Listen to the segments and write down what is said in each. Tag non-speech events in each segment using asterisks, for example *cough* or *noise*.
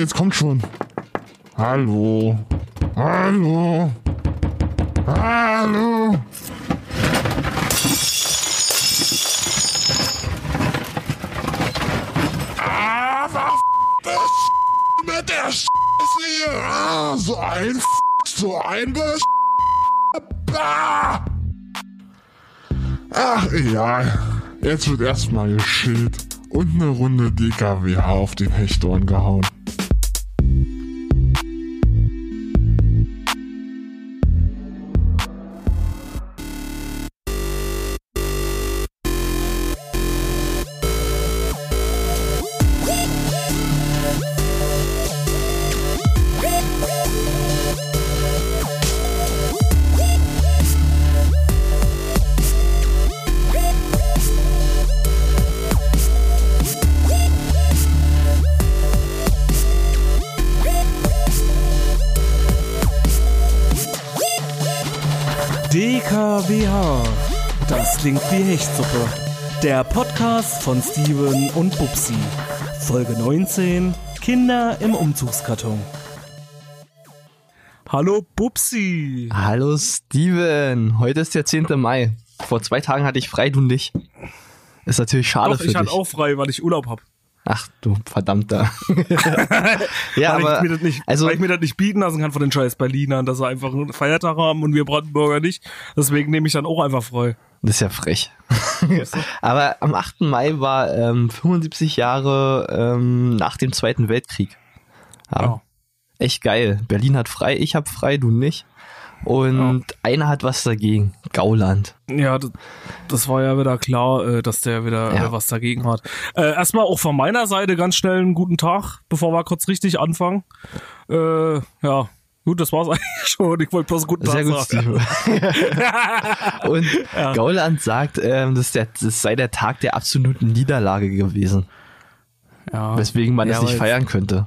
Jetzt kommt schon. Hallo. Hallo. Hallo. Ah, was mit der Scheiße hier? Ah, so ein so ein Besch Ach, egal. Jetzt wird erstmal geschillt und eine Runde DKWH auf den Hechdorn gehauen. Hechtsuppe. Der Podcast von Steven und Bubsi. Folge 19. Kinder im Umzugskarton. Hallo Bubsi. Hallo Steven. Heute ist der 10. Mai. Vor zwei Tagen hatte ich frei, du nicht. Ist natürlich schade Doch, für ich dich. hatte auch frei, weil ich Urlaub hab. Ach du verdammter. *laughs* ja, weil, aber ich mir das nicht, also weil ich mir das nicht bieten lassen kann von den scheiß Berlinern, dass sie einfach einen Feiertag haben und wir Brandenburger nicht. Deswegen nehme ich dann auch einfach frei. Das ist ja frech. *laughs* aber am 8. Mai war ähm, 75 Jahre ähm, nach dem Zweiten Weltkrieg. Ja. Ja. Echt geil. Berlin hat frei, ich hab frei, du nicht. Und einer hat was dagegen. Gauland. Ja, das, das war ja wieder klar, äh, dass der wieder Ja. äh, was dagegen hat. Äh, erstmal auch von meiner Seite ganz schnell einen guten Tag, bevor wir kurz richtig anfangen. Äh, ja, gut, das war's *laughs* eigentlich schon. Ich wollte bloß guten Sehr Tag gut, sagen. *laughs* Und Gauland sagt, ähm, das, der, das sei der Tag der absoluten Niederlage gewesen. Ja, Weswegen man Ja, das nicht feiern könnte.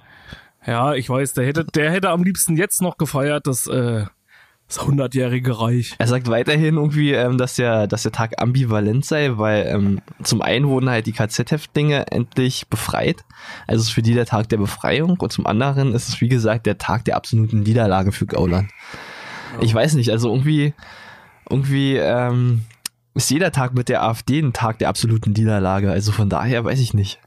ja, ich weiß, der hätte, der hätte am liebsten jetzt noch gefeiert, das, äh, das 100-jährige Reich. Er sagt weiterhin irgendwie, ähm, dass, der, dass der Tag ambivalent sei, weil ähm, zum einen wurden halt die KZ-Häftlinge endlich befreit. Also es ist für die der Tag der Befreiung und zum anderen ist es, wie gesagt, der Tag der absoluten Niederlage für Gauland. Ich weiß nicht, also irgendwie, irgendwie ähm, ist jeder Tag mit der AfD ein Tag der absoluten Niederlage. Also von daher weiß ich nicht.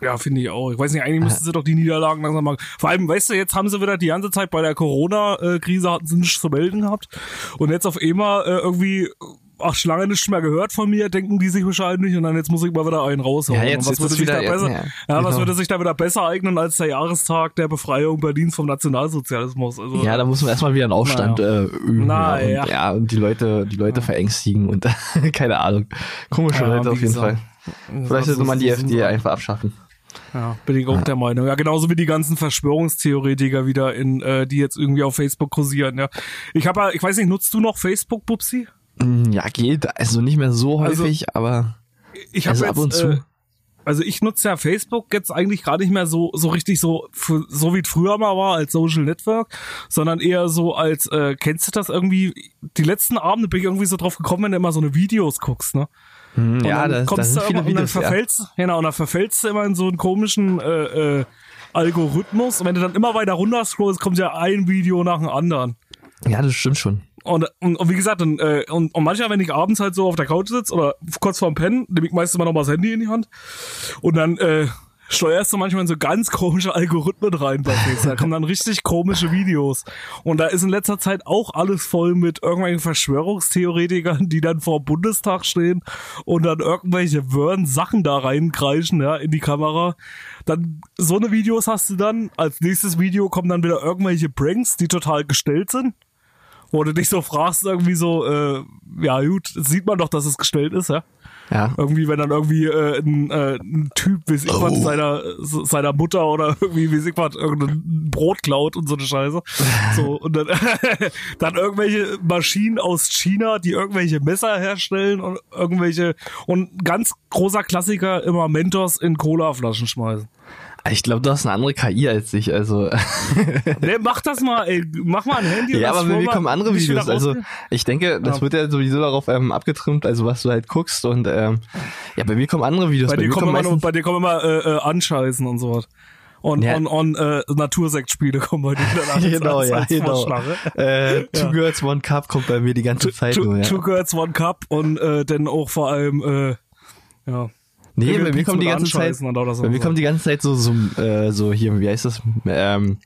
Ja, finde ich auch. Ich weiß nicht, eigentlich müssten sie doch die Niederlagen langsam mal. Vor allem, weißt du, jetzt haben sie wieder die ganze Zeit bei der Corona-Krise hatten sie nichts zu melden gehabt. Und jetzt auf einmal äh, irgendwie, ach, Schlange nichts mehr gehört von mir, denken die sich wahrscheinlich. Und dann jetzt muss ich mal wieder einen raushauen. Ja, jetzt was würde sich da besser, ja, ja, was genau. würde sich da wieder besser eignen als der Jahrestag der Befreiung Berlins vom Nationalsozialismus? Also, Ja, da muss man erstmal wieder einen Aufstand Naja. äh, üben. Na, ja, ja. und, ja, und die Leute, die Leute verängstigen und *laughs* keine Ahnung. Komische Ja, Leute auf jeden gesagt. Fall. Vielleicht sollte man die FD einfach abschaffen. Ja, bin ich auch der Meinung. Ja, genauso wie die ganzen Verschwörungstheoretiker wieder in, äh, die jetzt irgendwie auf Facebook kursieren, ja. Ich habe ja, ich weiß nicht, nutzt du noch Facebook, Bubsi? Mm, Ja, geht. Also nicht mehr so Also- häufig, aber Ich habe Also jetzt, ab und zu. Äh, also ich nutze ja Facebook jetzt eigentlich gar nicht mehr so so richtig so für, so wie es früher mal war als Social Network, sondern eher so als äh, kennst du das irgendwie? Die letzten Abende bin ich irgendwie so drauf gekommen, wenn du immer so eine Videos guckst, ne? Hm, Und ja, dann da, da kommst sind du immer, und dann. Ja. genau, und dann verfällst du immer in so einen komischen äh, äh, Algorithmus. Und wenn du dann immer weiter runter scrollst, kommt ja ein Video nach dem anderen. ja, das stimmt schon. Und, und, und wie gesagt, und, äh, und, und manchmal, wenn ich abends halt so auf der Couch sitze oder kurz vorm Pennen, nehme ich meistens immer noch mal das Handy in die Hand. Und dann äh, steuerst du manchmal in so ganz komische Algorithmen rein bei Facebook. Da kommen dann richtig komische Videos. Und da ist in letzter Zeit auch alles voll mit irgendwelchen Verschwörungstheoretikern, die dann vor Bundestag stehen und dann irgendwelche Wörn Sachen da reinkreischen, ja, in die Kamera. Dann, so eine Videos hast du dann. Als nächstes Video kommen dann wieder irgendwelche Pranks, die total gestellt sind wo du dich so fragst, irgendwie so, äh, ja gut, sieht man doch, dass es gestellt ist, ja. Ja. Irgendwie, wenn dann irgendwie äh, ein, äh, ein Typ, wie ich was, seiner, seiner Mutter oder irgendwie, wie ich irgendein Brot klaut und so eine Scheiße. So, und dann, *laughs* dann irgendwelche Maschinen aus China, die irgendwelche Messer herstellen und irgendwelche, und ganz großer Klassiker, immer Mentos in Colaflaschen schmeißen. Ich glaube, du hast eine andere KI als ich, also. *laughs* Nee, mach das mal, ey. Mach mal ein Handy. und ja, aber bei mir kommen andere Videos. Also ich denke, das Ja. wird ja sowieso darauf ähm, abgetrimmt, also was du halt guckst und ähm, ja, bei mir kommen andere Videos. bei, dir mir kommen immer, nur, bei dir kommen immer äh, äh, Anscheißen und sowas. Und Ja. on, on äh, Natursektspiele kommen bei dir dann *laughs* genau, als, ja, als genau. Äh, Two Ja. Girls One Cup kommt bei mir die ganze Zeit Two, nur. Ja. two Girls, One Cup und äh, dann auch vor allem, äh, ja. Nee, bei mir kommt die ganze Zeit, so bei mir kommt die ganze Zeit so, so, äh, so hier, wie heißt das? Ähm,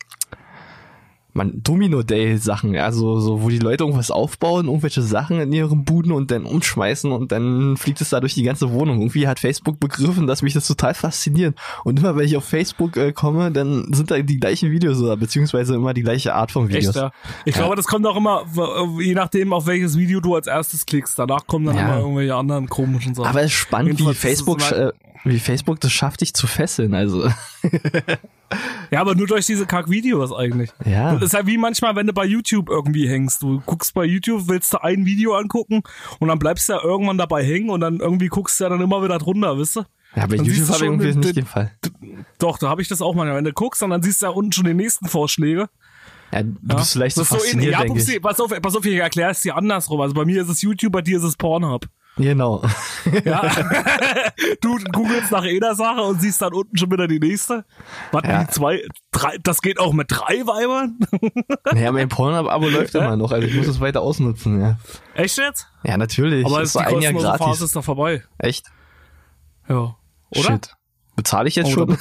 man, Domino Day Sachen, ja, so, wo die Leute irgendwas aufbauen, irgendwelche Sachen in ihren Buden und dann umschmeißen und dann fliegt es da durch die ganze Wohnung. Irgendwie hat Facebook begriffen, dass mich das total fasziniert. Und immer wenn ich auf Facebook äh, komme, dann sind da die gleichen Videos oder beziehungsweise immer die gleiche Art von Videos. Echt, ja. Ich Ja. glaube, das kommt auch immer, w- je nachdem, auf welches Video du als erstes klickst. Danach kommen dann Ja. immer irgendwelche anderen komischen Sachen. Aber es ist spannend, wie Jedenfalls ist Facebook, immer- äh, wie Facebook das schafft, dich zu fesseln. Also, *laughs* ja, aber nur durch diese Kack-Videos eigentlich. ja. Das ist ja wie manchmal, wenn du bei YouTube irgendwie hängst. Du guckst bei YouTube, willst du ein Video angucken und dann bleibst du ja irgendwann dabei hängen und dann irgendwie guckst du ja dann immer wieder drunter, wisst du? Ja, bei Dann YouTube habe ich irgendwie den- nicht den- Fall. Doch, da habe ich das auch manchmal. Wenn du guckst und dann siehst du ja unten schon die nächsten Vorschläge. Ja, du Ja? bist vielleicht so so in, fasziniert, ja, denke ich. pass auf, pass auf, ich erkläre es dir andersrum. Also bei mir ist es YouTube, bei dir ist es Pornhub. Genau. Ja. *laughs* du googelst nach einer Sache und siehst dann unten schon wieder die nächste. Warten Ja. zwei, drei, das geht auch mit drei Weibern? *laughs* naja, mein Pornhub-Abo läuft immer noch, also ich muss es weiter ausnutzen, ja. Echt jetzt? Ja, natürlich. Aber das ist die ein Jahr kostenlose Phase gratis. ist doch vorbei. Echt? Ja. Oder? Shit. Bezahle ich jetzt Oh, schon?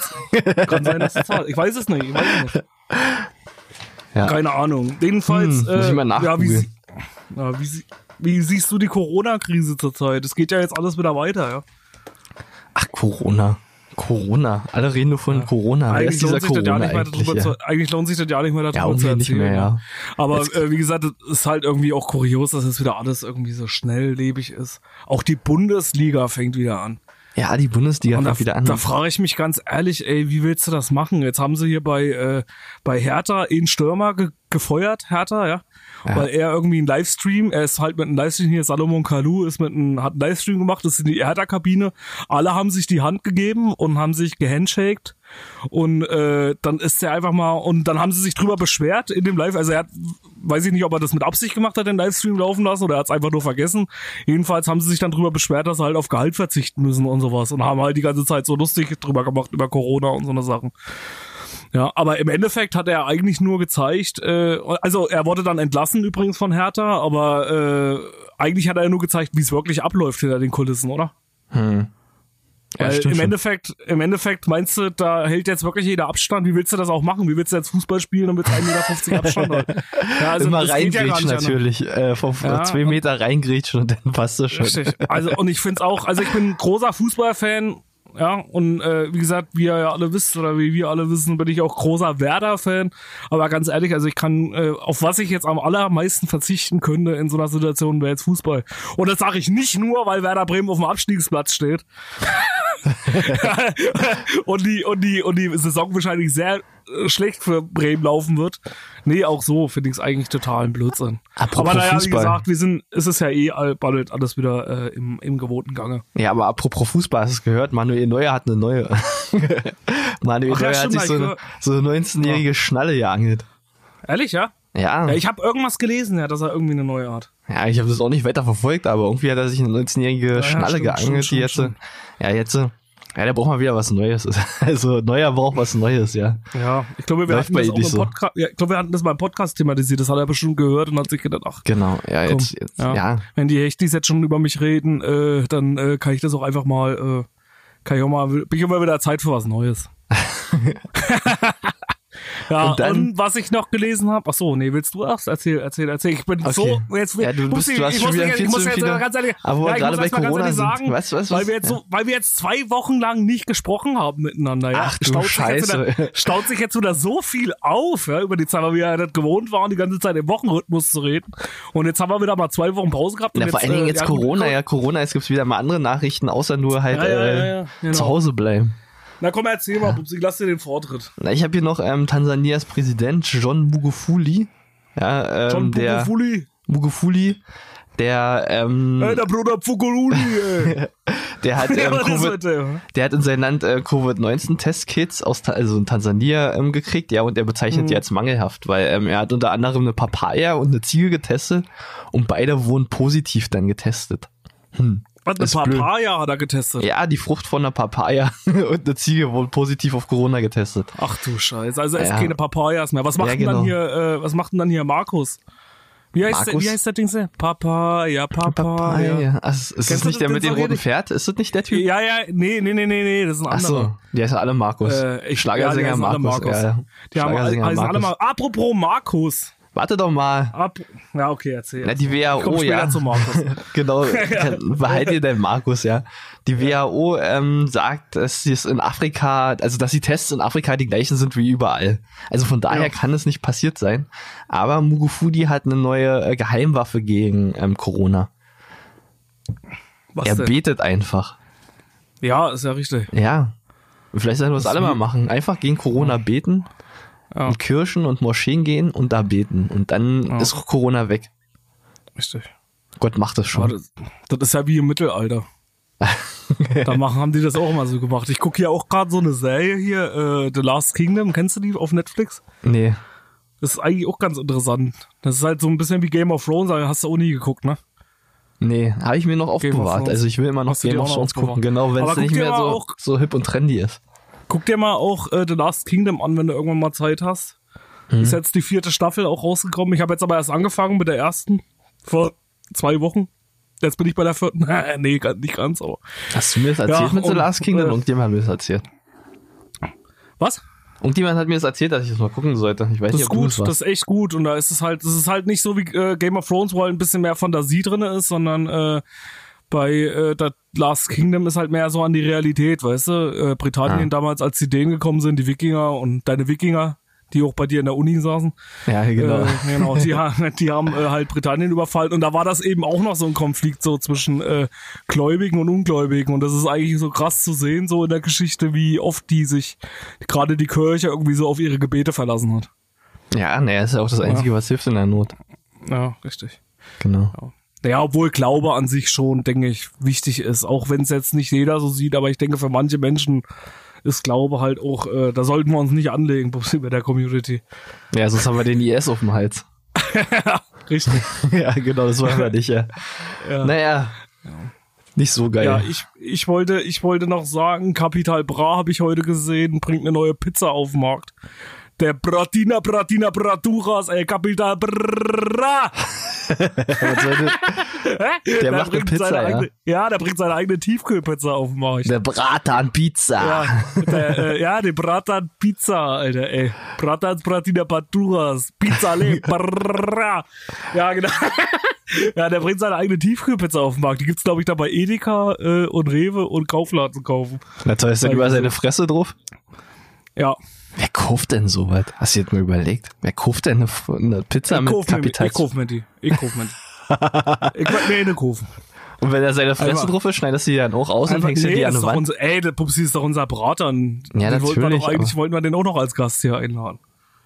Kann sein, dass es zahlt. Ich weiß es nicht. Ich weiß es nicht. Ja. Keine Ahnung. Jedenfalls. Hm, muss ich mal ja, wie, nachgoogeln. sie- ja, wie, sie- wie siehst du die Corona-Krise zurzeit? Es geht ja jetzt alles wieder weiter, ja. Ach, Corona. Corona. Alle reden nur von Corona. Wer ist Eigentlich dieser lohnt, sich das ja Corona nicht mehr eigentlich? darüber Ja. zu, eigentlich lohnt sich das ja nicht mehr darüber Ja, zu erzählen. nicht mehr, ja. Aber äh, wie gesagt, es ist halt irgendwie auch kurios, dass jetzt wieder alles irgendwie so schnelllebig ist. Auch die Bundesliga fängt wieder an. ja, die Bundesliga da, fängt wieder an. da frage ich mich ganz ehrlich, ey, wie willst du das machen? Jetzt haben sie hier bei, äh, bei Hertha einen Stürmer ge gefeuert, Hertha, ja? Ja. Weil er irgendwie einen Livestream, er ist halt mit einem Livestream hier, Salomon Kalou ist mit einem, hat einen Livestream gemacht, das ist in die Hertha-Kabine. Alle haben sich die Hand gegeben und haben sich gehandshaked. Und äh, dann ist er einfach mal, und dann haben sie sich drüber beschwert in dem Live. Also er hat, weiß ich nicht, ob er das mit Absicht gemacht hat, den Livestream laufen lassen oder er hat es einfach nur vergessen. Jedenfalls haben sie sich dann drüber beschwert, dass sie halt auf Gehalt verzichten müssen und sowas. Und haben halt die ganze Zeit so lustig drüber gemacht über Corona und so eine Sachen. Ja, aber im Endeffekt hat er eigentlich nur gezeigt, äh, also er wurde dann entlassen übrigens von Hertha, aber äh, eigentlich hat er nur gezeigt, wie es wirklich abläuft hinter den Kulissen, oder? Hm. Ja, Äh, stimmt Im schon. Endeffekt, im Endeffekt meinst du, da hält jetzt wirklich jeder Abstand. Wie willst du das auch machen? Wie willst du jetzt Fußball spielen und mit 1,50 Meter Abstand? halten? *laughs* ja, also Immer ja reingrätschen anders. natürlich. Äh, von Ja, zwei Meter reingrätschen und dann passt das schon. Richtig. Also und ich find's auch, also ich bin ein großer Fußballfan, ja, und äh, wie gesagt, wie ihr ja alle wisst oder wie wir alle wissen, bin ich auch großer Werder-Fan. Aber ganz ehrlich, also ich kann, äh, auf was ich jetzt am allermeisten verzichten könnte in so einer Situation, wäre jetzt Fußball. Und das sage ich nicht nur, weil Werder Bremen auf dem Abstiegsplatz steht. *laughs* *laughs* und die und die und die Saison wahrscheinlich sehr schlecht für Bremen laufen wird. Nee, auch so finde ich es eigentlich total ein Blödsinn. Apropos aber naja, wie Fußball. gesagt, wir sind, es ist ja eh bald alles wieder äh, im, im gewohnten Gange. Ja, aber apropos Fußball, hast du es gehört? Manuel Neuer hat eine neue. *laughs* Manuel Ach ja, Neuer hat stimmt, sich so eine, so eine 19-jährige Schnalle geangelt. Ehrlich, ja? Ja. Ja, ich habe irgendwas gelesen, ja, dass er irgendwie eine neue hat. Ja, ich habe das auch nicht weiter verfolgt, aber irgendwie hat er sich eine 19-jährige ja, Schnalle stimmt, geangelt, stimmt, die jetzt, ja, jetzt, ja, der braucht mal wieder was Neues. *laughs* Also, Neuer braucht was Neues, ja. Ja, ich glaube, wir Läuft hatten das auch im so. Podcast, ja, ich glaube, wir hatten das mal im Podcast thematisiert, das hat er bestimmt gehört und hat sich gedacht, ach, Genau, ja, komm, jetzt, jetzt ja. ja. wenn die Hechtis jetzt schon über mich reden, äh, dann äh, kann ich das auch einfach mal, äh, kann ich auch mal, bin ich immer wieder Zeit für was Neues. *laughs* ja, und, Und dann- was ich noch gelesen habe, ach so, nee, willst du erst? Erzähl, erzähl, erzähl. Ich bin Okay. so, jetzt, Ja, du muss bist- ich, du hast ich schon muss, wieder viel ich muss zu jetzt ganz ehrlich, Aber ja, gerade bei Corona sagen, Was, was, weil was? wir jetzt Ja. so, weil wir jetzt zwei Wochen lang nicht gesprochen haben miteinander, ja. Ach du staut Sich jetzt Scheiße. wieder, staut sich jetzt wieder so viel auf, ja, über die Zeit, weil wir ja nicht gewohnt waren, die ganze Zeit im Wochenrhythmus zu reden. Und jetzt haben wir wieder mal zwei Wochen Pause gehabt. Und Ja, vor allen Dingen äh, jetzt gut, Corona, ja, Corona, es gibt wieder mal andere Nachrichten, außer nur halt Ja, ja, äh, genau. zu Hause bleiben. Na komm, erzähl mal, Pupsi, lass dir den Vortritt. Na, ich habe hier noch ähm, Tansanias Präsident John Magufuli, ja, ähm, John der Pugufuli. Magufuli, der ähm, Ey, der Bruder Pugululi, ey. *laughs* Der hat, ähm, Covid, der hat in sein Land äh, Covid-19-Testkits aus Ta- also in Tansania ähm, gekriegt, ja, und er bezeichnet Mhm. die als mangelhaft, weil ähm, er hat unter anderem eine Papaya und eine Ziege getestet und beide wurden positiv dann getestet. Hm. Was, eine blöd. Papaya hat er getestet. Ja, die Frucht von einer Papaya *laughs* und eine Ziege wurden positiv auf Corona getestet. Ach du Scheiße, also es Ja. keine Papayas mehr. Was macht Ja, denn dann genau. hier, äh, was macht denn dann hier Markus? Wie heißt, der, Markus? wie heißt der Ding? Papaya, Papaya. Papaya. Also, ist das nicht der mit dem roten? Pferd? Ist das nicht der Typ? Ja, ja, nee, nee, nee, nee, nee, das ist ein anderer. so, die heißen alle Markus. Äh, ich- Schlagersänger ja, Markus. Markus. Ja. Die haben Schlagersänger heißen alle Markus. Apropos Markus. Warte doch mal. Ab, ja, okay, erzähl. Na, die WHO, ja. zu Markus. *laughs* genau, *laughs* behalt dir deinen Markus, ja. Die WHO ähm, sagt, dass sie es in Afrika, also dass die Tests in Afrika die gleichen sind wie überall. Also von daher Ja. kann es nicht passiert sein. Aber Mugufudi hat eine neue äh, Geheimwaffe gegen ähm, Corona. Was er denn? betet einfach. Ja, ist ja richtig. Ja. Vielleicht sollen wir es alle mal machen. Einfach gegen Corona beten, Ja, in Kirchen und Moscheen gehen und da beten. Und dann Ja. ist Corona weg. richtig. Gott macht das schon. das, das ist ja wie im Mittelalter. *laughs* da machen, haben die das auch immer so gemacht. Ich gucke ja auch gerade so eine Serie hier, äh, The Last Kingdom. Kennst du die auf Netflix? Nee. Das ist eigentlich auch ganz interessant. Das ist halt so ein bisschen wie Game of Thrones, aber hast du auch nie geguckt, ne? Nee, habe ich mir noch aufbewahrt. Also ich will immer noch Hast Game of Thrones gucken, genau, wenn es nicht mehr so, auch- so hip und trendy ist. Guck dir mal auch äh, The Last Kingdom an, wenn du irgendwann mal Zeit hast. Mhm. Ist jetzt die vierte Staffel auch rausgekommen. Ich habe jetzt aber erst angefangen mit der ersten vor zwei Wochen. Jetzt bin ich bei der vierten. *laughs* nee, ganz- nicht ganz, aber. Hast du mir das erzählt Ja, mit The Last Kingdom? äh, Irgendjemand hat mir das erzählt. Was? Irgendjemand hat mir das erzählt, dass ich das mal gucken sollte. Ich weiß Das nicht, ist ob du gut, das warst. das ist echt gut. Und da ist es halt, das ist halt nicht so wie äh, Game of Thrones, wo halt ein bisschen mehr Fantasie drin ist, sondern äh, bei äh, The Last Kingdom ist halt mehr so an die Realität, weißt du? Äh, Britannien Ah. damals, als die Dänen gekommen sind, die Wikinger und deine Wikinger, die auch bei dir in der Uni saßen. ja, genau. Äh, genau, *laughs* die, haben- die haben äh, halt Britannien überfallen und da war das eben auch noch so ein Konflikt so zwischen äh, Gläubigen und Ungläubigen und das ist eigentlich so krass zu sehen so in der Geschichte, wie oft die sich gerade die Kirche irgendwie so auf ihre Gebete verlassen hat. ja, naja, ist ja auch das Einzige, was hilft in der Not. Ja, richtig. Genau. Ja, obwohl Glaube an sich schon, denke ich, wichtig ist, auch wenn es jetzt nicht jeder so sieht, aber ich denke, für manche Menschen ist Glaube halt auch, äh, da sollten wir uns nicht anlegen *laughs* bei der Community. Ja, sonst haben wir den IS auf dem Hals. *laughs* Richtig. *laughs* ja, genau, das wollen wir nicht, ja. Ja. Naja, nicht so geil. Ja, ich, ich wollte, ich wollte noch sagen, Capital Bra habe ich heute gesehen, bringt eine neue Pizza auf den Markt. Der Bratina Bratina Braturas, ey, Capital Bra. Der, macht eine Pizza, seine ja. Eigene, ja, der bringt seine eigene Tiefkühlpizza auf den Markt. Der Bratan Pizza. Ja, der, äh, ja, die Bratan Pizza, Alter, ey. Bratan Bratina Braturas, Pizza Le. *laughs* Ja, genau. *laughs* Ja, der bringt seine eigene Tiefkühlpizza auf den Markt. Die gibt's, glaube ich, da bei Edeka äh, und Rewe und Kaufland zu kaufen. Na toll, ist denn über seine Fresse drauf? Ja, Wer kauft denn sowas? Hast du jetzt mal überlegt? Wer kauft denn eine, eine Pizza ich mit kauf mir, Kapital? ich kauf mir die. Ich kauf mir die. ich *laughs* werd mir eine kaufen. Und wenn da seine Fresse drauf ist, schneidest du die dann auch aus und hängst du die an die Wand? unser, ey, der Pupsi ist doch unser Brater. Und Ja, den wollten wir doch eigentlich wollten wir den auch noch als Gast hier einladen.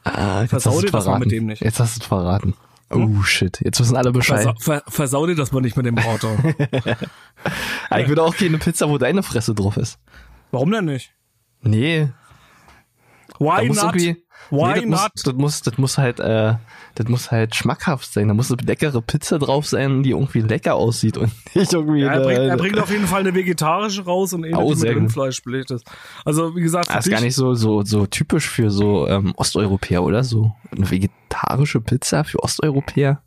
Ah, jetzt Versau hast dir das mal mit dem nicht. Jetzt hast du es verraten. Oh shit, jetzt wissen alle Bescheid. Versa ver versau dir das mal nicht mit dem Brater. *laughs* Ah, ich würde auch gerne eine Pizza, wo deine Fresse drauf ist. Warum denn nicht? Nee, Why muss not? Why nee, das, not? Muss, das muss, das muss halt, äh, das muss halt schmackhaft sein. Da muss eine leckere Pizza drauf sein, die irgendwie lecker aussieht und *laughs* nicht irgendwie. Ja, er, bringt, er bringt auf jeden Fall eine vegetarische raus und eine, Oh, mit. Rindfleisch belegt ist. Also, wie gesagt, für Ah, ist gar nicht so, so, so typisch für so ähm, Osteuropäer, oder? So eine vegetarische Pizza für Osteuropäer?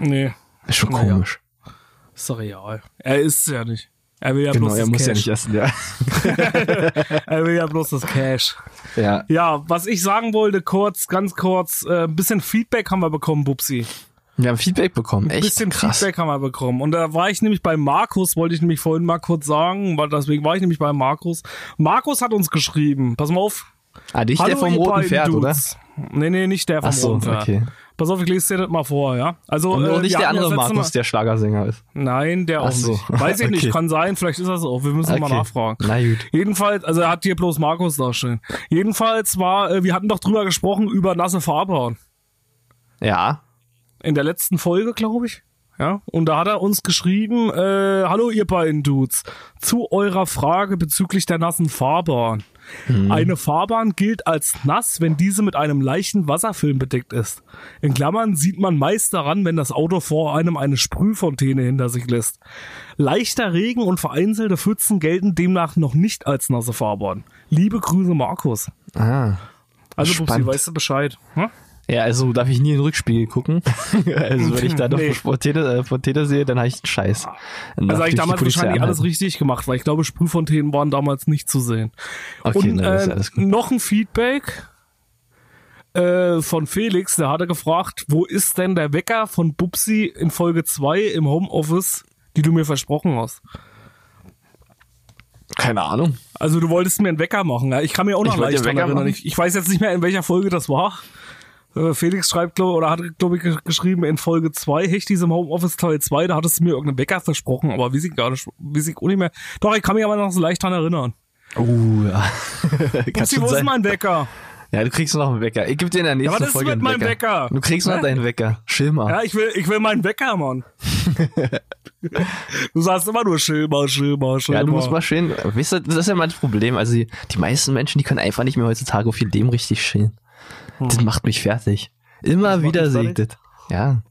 Nee, Ist schon komisch. ist doch real. Er isst ja nicht. Er will ja genau, bloß er das muss ja Cash. nicht essen, ja. *laughs* er will ja bloß das Cash. ja. Ja, was ich sagen wollte, kurz, ganz kurz, äh, ein bisschen Feedback haben wir bekommen, Bubsi. Wir haben Feedback bekommen. Ein Echt bisschen krass. Feedback haben wir bekommen. Und da war ich nämlich bei Markus, wollte ich nämlich vorhin mal kurz sagen, weil deswegen war ich nämlich bei Markus. Markus hat uns geschrieben, pass mal auf. Ah, nicht der vom roten Pferd, oder? Dudes. Nee, nee, nicht der vom Ach so, roten Pferd. okay. Pass auf, ich lese dir das mal vor, ja? Also, Und äh, nicht der andere Markus, der Schlagersänger ist. Mal, Nein, der auch so. nicht. Weiß ich *laughs* nicht, Okay. kann sein, vielleicht ist das auch. Wir müssen mal Okay. nachfragen. Na gut. Jedenfalls, also er hat hier bloß Markus dastehen. Jedenfalls war, äh, wir hatten doch drüber gesprochen über nasse Fahrbahn. Ja. In der letzten Folge, glaube ich. Ja, und da hat er uns geschrieben, äh, hallo ihr beiden Dudes, zu eurer Frage bezüglich der nassen Fahrbahn. Eine Fahrbahn gilt als nass, wenn diese mit einem leichten Wasserfilm bedeckt ist. In Klammern sieht man meist daran, wenn das Auto vor einem eine Sprühfontäne hinter sich lässt. Leichter Regen und vereinzelte Pfützen gelten demnach noch nicht als nasse Fahrbahn. Liebe Grüße, Markus. Ah. Also, Spannend. weißt du Bescheid? Hm? Ja, also darf ich nie in den Rückspiegel gucken. *laughs* also wenn ich da noch Nee. Fontäne, äh, Fontäne sehe, dann habe ich einen Scheiß. Dann Also habe ich damals wahrscheinlich alles richtig gemacht, weil ich glaube, Sprühfontänen waren damals nicht zu sehen. Okay, Und na, äh, noch ein Feedback äh, von Felix, der hatte gefragt, wo ist denn der Wecker von Bubsi in Folge 2 im Homeoffice, die du mir versprochen hast? Keine Ahnung. Also du wolltest mir einen Wecker machen, ja? Ich kann mir auch noch Ich leicht erinnern. Ich, ich weiß jetzt nicht mehr, in welcher Folge das war. Äh, Felix schreibt, glaub, oder hat, glaube ich, ge- geschrieben, in Folge 2, Hechtis im Homeoffice Teil 2, da hattest du mir irgendeinen Wecker versprochen, aber weiß ich gar nicht, weiß ich auch nicht mehr. Doch, ich kann mich aber noch so leicht dran erinnern. Oh, ja. *laughs* Schon wo ist mein Wecker? Ja, du kriegst noch einen Wecker. Ich gebe dir in der nächsten was ist Folge mit einen meinem Wecker. Wecker? Du kriegst noch deinen Wecker. Schilmer. Ja, ich will, ich will meinen Wecker, Mann. *laughs* du sagst immer nur Schilmer, Schilmer, Schilmer. Ja, du musst mal schön, weißt du, das ist ja mein Problem. Also die, die meisten Menschen, die können einfach nicht mehr heutzutage auf ihr Leben richtig chillen. Das macht mich fertig. Immer Hm. macht wieder das. Ja.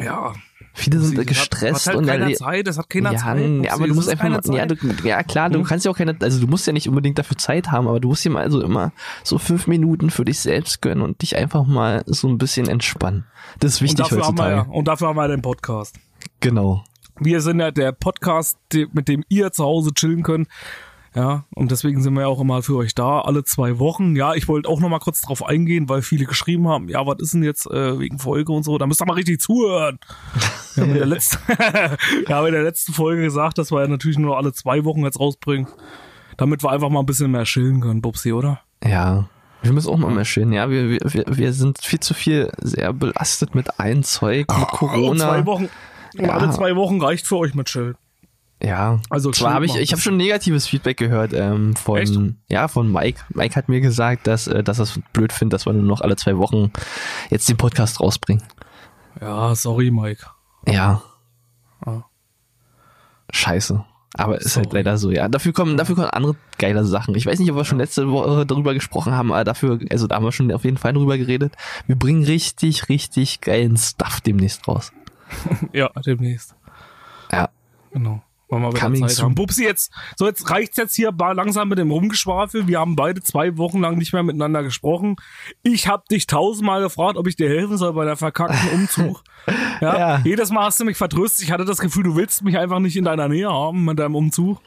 Ja. Viele sind Das hat- gestresst hat halt und keiner Zeit, das hat keiner ja, Zeit. ja, aber du das musst einfach mal, ja, Zeit. du, ja klar, du Hm? kannst ja auch keine, also du musst ja nicht unbedingt dafür Zeit haben, aber du musst dir mal so immer so fünf Minuten für dich selbst gönnen und dich einfach mal so ein bisschen entspannen. Das ist und wichtig dafür, haben wir, heutzutage. ja- und dafür haben wir den Podcast. Genau. Wir sind ja der Podcast, mit dem ihr zu Hause chillen könnt. Ja, und deswegen sind wir ja auch immer für euch da, alle zwei Wochen. Ja, ich wollte auch noch mal kurz drauf eingehen, weil viele geschrieben haben, ja, was ist denn jetzt äh, wegen Folge und so, da müsst ihr mal richtig zuhören. Wir haben in der letzten, *laughs* wir haben in der letzten Folge gesagt, dass wir ja natürlich nur alle zwei Wochen jetzt rausbringen, damit wir einfach mal ein bisschen mehr chillen können, Bubsi, oder? Ja. Wir müssen auch mal mehr schön. Ja, wir, wir, wir- sind viel zu viel sehr belastet mit allen Zeug, mit Corona. zwei Wochen, Ja. alle zwei Wochen reicht für euch mit Chill. Ja, Also zwar habe ich, ich habe schon negatives Feedback gehört ähm, von, Echt? ja, von Mike. Mike hat mir gesagt, dass, äh, dass er es blöd findet, dass wir nur noch alle zwei Wochen jetzt den Podcast rausbringen. Ja, sorry, Mike. Ja. Ah. Scheiße. Aber ist halt Sorry. leider so, ja. Dafür kommen, dafür kommen andere geile Sachen. Ich weiß nicht, ob wir schon letzte Woche darüber gesprochen haben, aber dafür, also da haben wir schon auf jeden Fall drüber geredet. Wir bringen richtig, richtig geilen Stuff demnächst raus. *laughs* Ja, demnächst. Ja. Genau. Wollen wir wieder Coming Zeit soon. haben. Bubsi, jetzt, so jetzt reicht's jetzt hier langsam mit dem Rumgeschwafel. Wir haben beide zwei Wochen lang nicht mehr miteinander gesprochen. Ich habe dich tausendmal gefragt, ob ich dir helfen soll bei der verkackten Umzug. *laughs* Ja, Ja. Jedes Mal hast du mich vertröstet. Ich hatte das Gefühl, du willst mich einfach nicht in deiner Nähe haben mit deinem Umzug.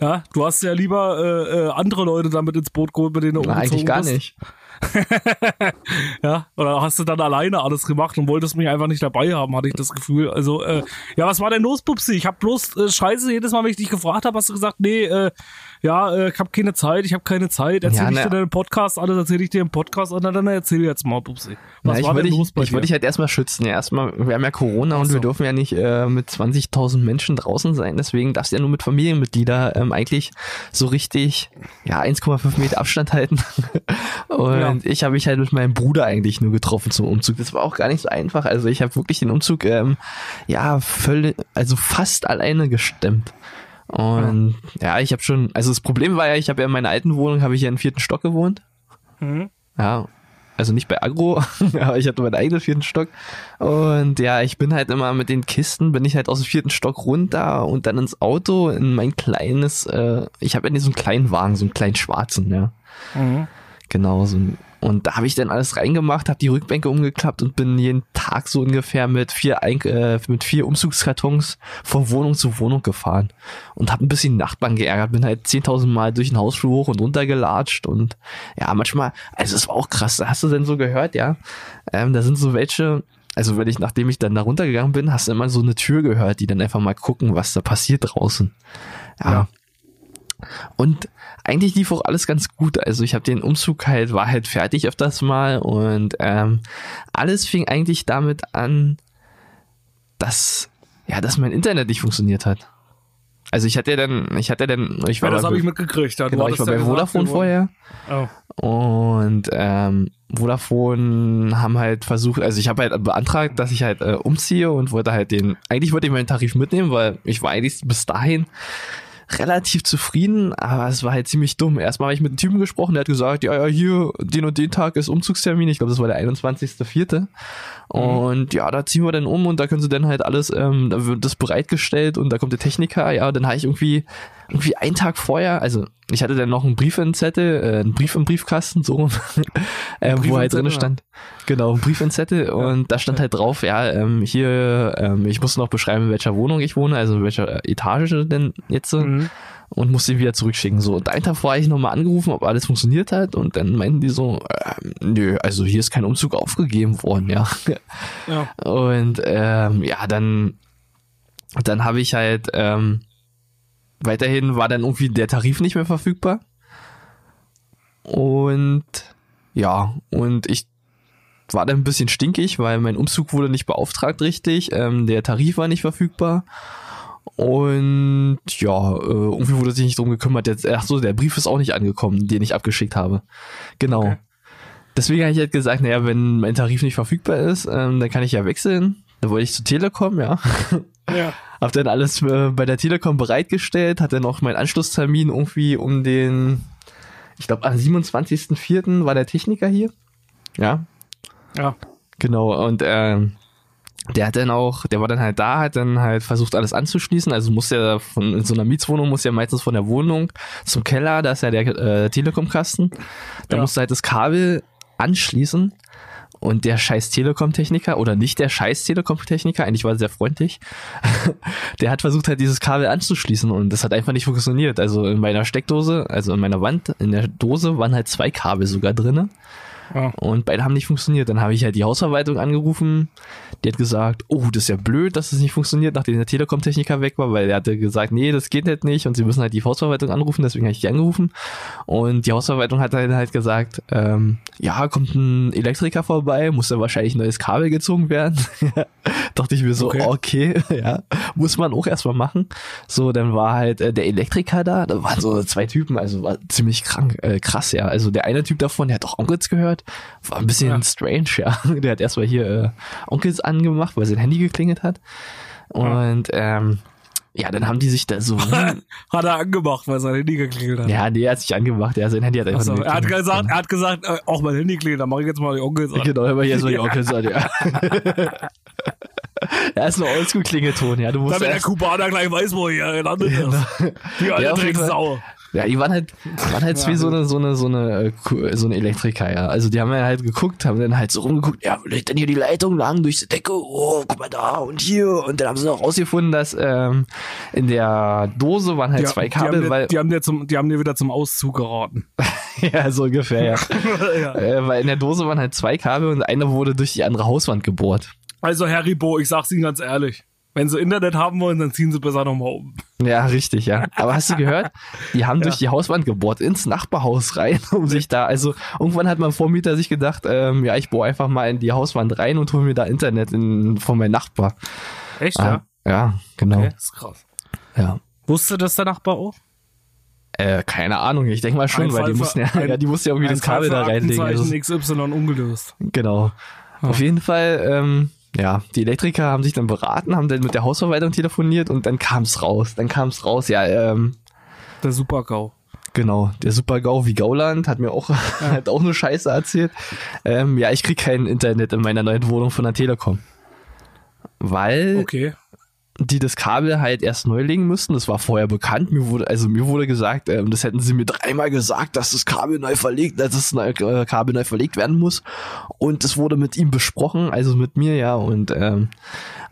Ja, du hast ja lieber äh, äh, andere Leute damit ins Boot geholt, mit denen du Na, eigentlich gar bist. nicht. *laughs* Ja, oder hast du dann alleine alles gemacht und wolltest mich einfach nicht dabei haben, hatte ich das Gefühl. Also, äh, ja, was war denn los, Pupsi? Ich hab bloß äh, Scheiße, jedes Mal, wenn ich dich gefragt habe, hast du gesagt, nee, äh, ja, äh, ich habe keine Zeit, ich habe keine Zeit. Erzähl Ja, ich ne. dir deinen Podcast, alles erzähl ich dir im Podcast und dann, dann erzähl jetzt mal, Pupsi. Na, Was ich war wollte denn dich, los bei ich dir? dich halt erstmal schützen. Ja, erstmal, wir haben ja Corona und Ach so. wir dürfen ja nicht äh, mit 20.000 Menschen draußen sein. Deswegen darfst du ja nur mit Familienmitgliedern ähm, eigentlich so richtig, ja, 1,5 Meter Abstand halten. *laughs* und Ja. ich habe mich halt mit meinem Bruder eigentlich nur getroffen zum Umzug. Das war auch gar nicht so einfach. Also ich habe wirklich den Umzug, ähm, ja, völlig, also fast alleine gestemmt. Und ja, ich habe schon, also das Problem war ja, ich habe ja in meiner alten Wohnung, habe ich ja im vierten Stock gewohnt. Mhm. Ja, also nicht bei Agro, *laughs* aber ich hatte meinen eigenen vierten Stock. Und ja, ich bin halt immer mit den Kisten, bin ich halt aus dem vierten Stock runter und dann ins Auto, in mein kleines, äh, ich habe ja so einen kleinen Wagen, so einen kleinen schwarzen, ja. Mhm. Genau, so ein, und da habe ich dann alles reingemacht, habe die Rückbänke umgeklappt und bin jeden Tag so ungefähr mit vier, Ein äh, mit vier Umzugskartons von Wohnung zu Wohnung gefahren und habe ein bisschen Nachbarn geärgert, bin halt 10.000 Mal durch den Hausflur hoch und runter gelatscht und ja, manchmal, also es war auch krass, hast du denn so gehört, ja? Ähm, da sind so welche, also wenn ich, nachdem ich dann da runtergegangen bin, hast du immer so eine Tür gehört, die dann einfach mal gucken, was da passiert draußen. ja. Ja. Und eigentlich lief auch alles ganz gut. Also ich habe den Umzug halt, war halt fertig öfters mal und ähm, alles fing eigentlich damit an, dass ja, dass mein Internet nicht funktioniert hat. Also ich hatte ja dann, ich hatte dann, ich war Ja, das habe ich mitgekriegt. Du genau, ich war bei Vodafone vorher Oh. Und ähm, Vodafone haben halt versucht, also ich habe halt beantragt, dass ich halt äh, umziehe und wollte halt den, eigentlich wollte ich meinen Tarif mitnehmen, weil ich war eigentlich bis dahin relativ zufrieden, aber es war halt ziemlich dumm. Erstmal habe ich mit einem Typen gesprochen, der hat gesagt, ja, ja, hier, den und den Tag ist Umzugstermin. Ich glaube, das war der 21.04. Und ja, da ziehen wir dann um und da können sie dann halt alles, ähm, da wird das bereitgestellt und da kommt der Techniker, ja, dann habe ich irgendwie, irgendwie einen Tag vorher, also ich hatte dann noch einen Brief in Zettel, äh, einen Brief im Briefkasten, so, *laughs* äh, wo halt drin stand, genau, ein Brief in Zettel und da stand halt drauf, ja, ähm, hier, ähm, ich muss noch beschreiben, in welcher Wohnung ich wohne, also in welcher Etage denn jetzt, Mhm. und musste ihn wieder zurückschicken. So, und einen Tag vorher habe ich nochmal angerufen, ob alles funktioniert hat und dann meinten die so, ähm, nö, also hier ist kein Umzug aufgegeben worden, ja. Ja. Und ähm, ja, dann, dann habe ich halt, ähm, weiterhin war dann irgendwie der Tarif nicht mehr verfügbar. Und ja, und ich war dann ein bisschen stinkig, weil mein Umzug wurde nicht beauftragt richtig, ähm, der Tarif war nicht verfügbar. Und ja, äh, irgendwie wurde sich nicht drum gekümmert. Jetzt, ach so, der Brief ist auch nicht angekommen, den ich abgeschickt habe. Genau. Okay. Deswegen habe ich halt gesagt, naja, wenn mein Tarif nicht verfügbar ist, ähm, dann kann ich ja wechseln. Dann wollte ich zu Telekom, ja. Ja. *laughs* Hab dann alles äh, bei der Telekom bereitgestellt, hatte noch meinen Anschlusstermin irgendwie um den, ich glaube am 27.04. war der Techniker hier. Ja, Ja. genau. Und ähm, der hat dann auch, der war dann halt da, hat dann halt versucht alles anzuschließen. Also muss ja von in so einer Mietswohnung muss ja meistens von der Wohnung zum Keller, da ist ja der äh, Telekom-Kasten. Da Ja. musst du halt das Kabel anschließen. Und der scheiß Telekom-Techniker, oder nicht der scheiß Telekom-Techniker, eigentlich war er sehr freundlich, *laughs* der hat versucht halt dieses Kabel anzuschließen und das hat einfach nicht funktioniert. Also in meiner Steckdose, also in meiner Wand, in der Dose waren halt zwei Kabel sogar drinne. Ja. Und beide haben nicht funktioniert. Dann habe ich halt die Hausverwaltung angerufen. Die hat gesagt, oh, das ist ja blöd, dass es nicht funktioniert, nachdem der Telekom-Techniker weg war, weil der hatte gesagt, nee, das geht halt nicht und sie müssen halt die Hausverwaltung anrufen, deswegen habe ich die angerufen. Und die Hausverwaltung hat dann halt gesagt, ähm, ja, kommt ein Elektriker vorbei, muss da wahrscheinlich ein neues Kabel gezogen werden. *laughs* Dachte ich mir so, Okay. okay, *laughs* ja, muss man auch erstmal machen. So, dann war halt äh, der Elektriker da, da waren so zwei Typen, also war ziemlich krank, äh, krass, ja. Also der eine Typ davon, der hat auch Onkels gehört, war ein bisschen Ja. strange, ja. *laughs* Der hat erstmal hier äh, Onkels angemacht, weil sein Handy geklingelt hat. Und ähm, ja, dann haben die sich da so. *laughs* Hat er angemacht, weil sein Handy geklingelt hat. ja, nee, er hat sich angemacht, ja, sein Handy hat einfach nur er hat gesagt, er hat gesagt, äh, auch mein Handy klingelt, dann mache ich jetzt mal die Onkels an. Genau, aber hier so die Onkels an, ja. *laughs* Er ist nur Oldschool-Klingelton, ja. Du musst Damit der erst, Kubaner gleich weiß, wo er hier gelandet ist. Die Ja, alte Fall. Drecksau. Ja, die waren halt, waren halt *laughs* wie so eine, so eine, so eine, äh, Ku- so eine Elektriker, ja. Also die haben ja halt geguckt, haben dann halt so rumgeguckt, ja, lädt denn hier die Leitung lang durch die Decke? Oh, guck mal da und hier. Und dann haben sie auch rausgefunden, dass ähm, in der Dose waren halt Die, zwei die, Kabel, dir, weil, die, haben dir zum, die haben dir wieder zum Auszug geraten. *laughs* ja, so ungefähr, ja. *laughs* ja. äh, weil in der Dose waren halt zwei Kabel und eine wurde durch die andere Hauswand gebohrt. Also Haribo, ich sag's Ihnen ganz ehrlich. Wenn Sie Internet haben wollen, dann ziehen Sie besser nochmal um. Ja, richtig, ja. Aber hast du gehört? Die haben durch die Hauswand gebohrt, ins Nachbarhaus rein, um sich da, also irgendwann hat mein Vormieter sich gedacht, ähm, ja, ich bohre einfach mal in die Hauswand rein und hole mir da Internet in, von meinem Nachbar. Echt, Ah, ja, genau. Okay, das ist krass. Ja. Wusste das der Nachbar auch? Äh, keine Ahnung, ich denke mal schon, Ein weil die mussten ja, ein- ja, die mussten ja irgendwie das Kabel da reinlegen. Also, XY ungelöst. genau. Auf jeden Fall, ähm, ja, die Elektriker haben sich dann beraten, haben dann mit der Hausverwaltung telefoniert und dann kam's raus. Dann kam's raus, ja, ähm, Der Super-GAU. Genau, der Super-GAU wie Gauland hat mir auch, *laughs* hat auch eine Scheiße erzählt. Ähm, ja, ich krieg kein Internet in meiner neuen Wohnung von der Telekom. Weil Okay. Die das Kabel halt erst neu legen müssten. Das war vorher bekannt. Mir wurde, also mir wurde gesagt, ähm, das hätten sie mir dreimal gesagt, dass das Kabel neu verlegt, dass das neu, äh, Kabel neu verlegt werden muss. Und es wurde mit ihm besprochen, also mit mir, ja. Und ähm,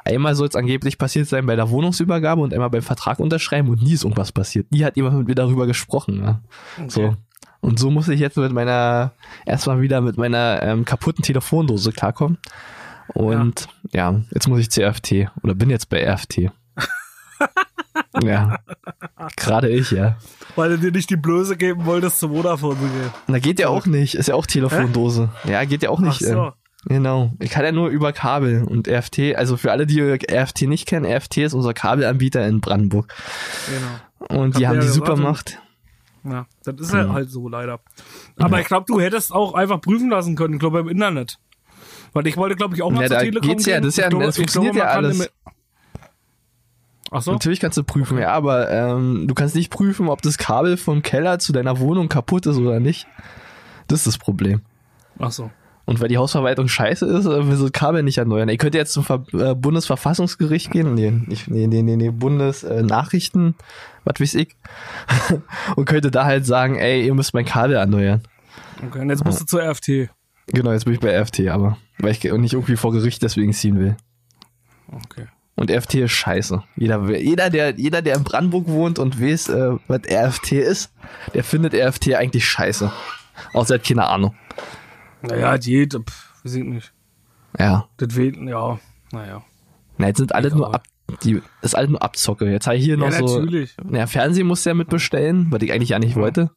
einmal soll es angeblich passiert sein bei der Wohnungsübergabe und einmal beim Vertrag unterschreiben und nie ist irgendwas passiert. Nie hat jemand mit mir darüber gesprochen. Ja. So. Und so muss ich jetzt mit meiner, erstmal wieder mit meiner ähm, kaputten Telefondose klarkommen. Und ja. jetzt muss ich RFT oder bin jetzt bei RFT. *laughs* ja. Gerade ich, ja. Weil du dir nicht die Blöße geben wolltest, zum Vodafone zu gehen. Na, geht ja auch nicht. Ist ja auch Telefondose. Ja, geht ja auch nicht. Ach so. ähm, Genau. Ich kann ja nur über Kabel und RFT. Also für alle, die RFT nicht kennen, RFT ist unser Kabelanbieter in Brandenburg. Genau. Und die Hab haben ja die Supermacht. Ja, das ist ja halt so leider. Aber ich glaube, du hättest auch einfach prüfen lassen können, ich glaube im Internet. Weil ich wollte, glaube ich, auch mal Ja, zur Telekom geht's ja, gehen. das ist ja- glaube- das ich glaube, funktioniert ja alles. Ach so. Natürlich kannst du prüfen, ja, aber ähm, du kannst nicht prüfen, ob das Kabel vom Keller zu deiner Wohnung kaputt ist oder nicht. Das ist das Problem. Ach so. Und weil die Hausverwaltung scheiße ist, äh, will das Kabel nicht erneuern. Ihr könnt jetzt zum Ver äh, Bundesverfassungsgericht gehen, nee, nee, nee, nee, nee Bundesnachrichten, was weiß ich, *laughs* und könnte da halt sagen, ey, ihr müsst mein Kabel erneuern. Okay, und jetzt musst du zur RFT. Genau, jetzt bin ich bei RFT, aber weil ich nicht irgendwie vor Gericht deswegen ziehen will. Okay. Und RFT ist scheiße. Jeder, jeder, der, jeder, der in Brandenburg wohnt und weiß, äh, was RFT ist, der findet RFT eigentlich scheiße. Außer er hat keine Ahnung. Naja, die, pff, weiß ich nicht. Ja. Das wählen, ja, naja. Na, jetzt sind alle nur ab, die, ist alles nur Abzocke. Jetzt habe ich hier Ja, noch so, natürlich. naja, Fernsehen musst du ja mitbestellen, was ich eigentlich ja nicht wollte.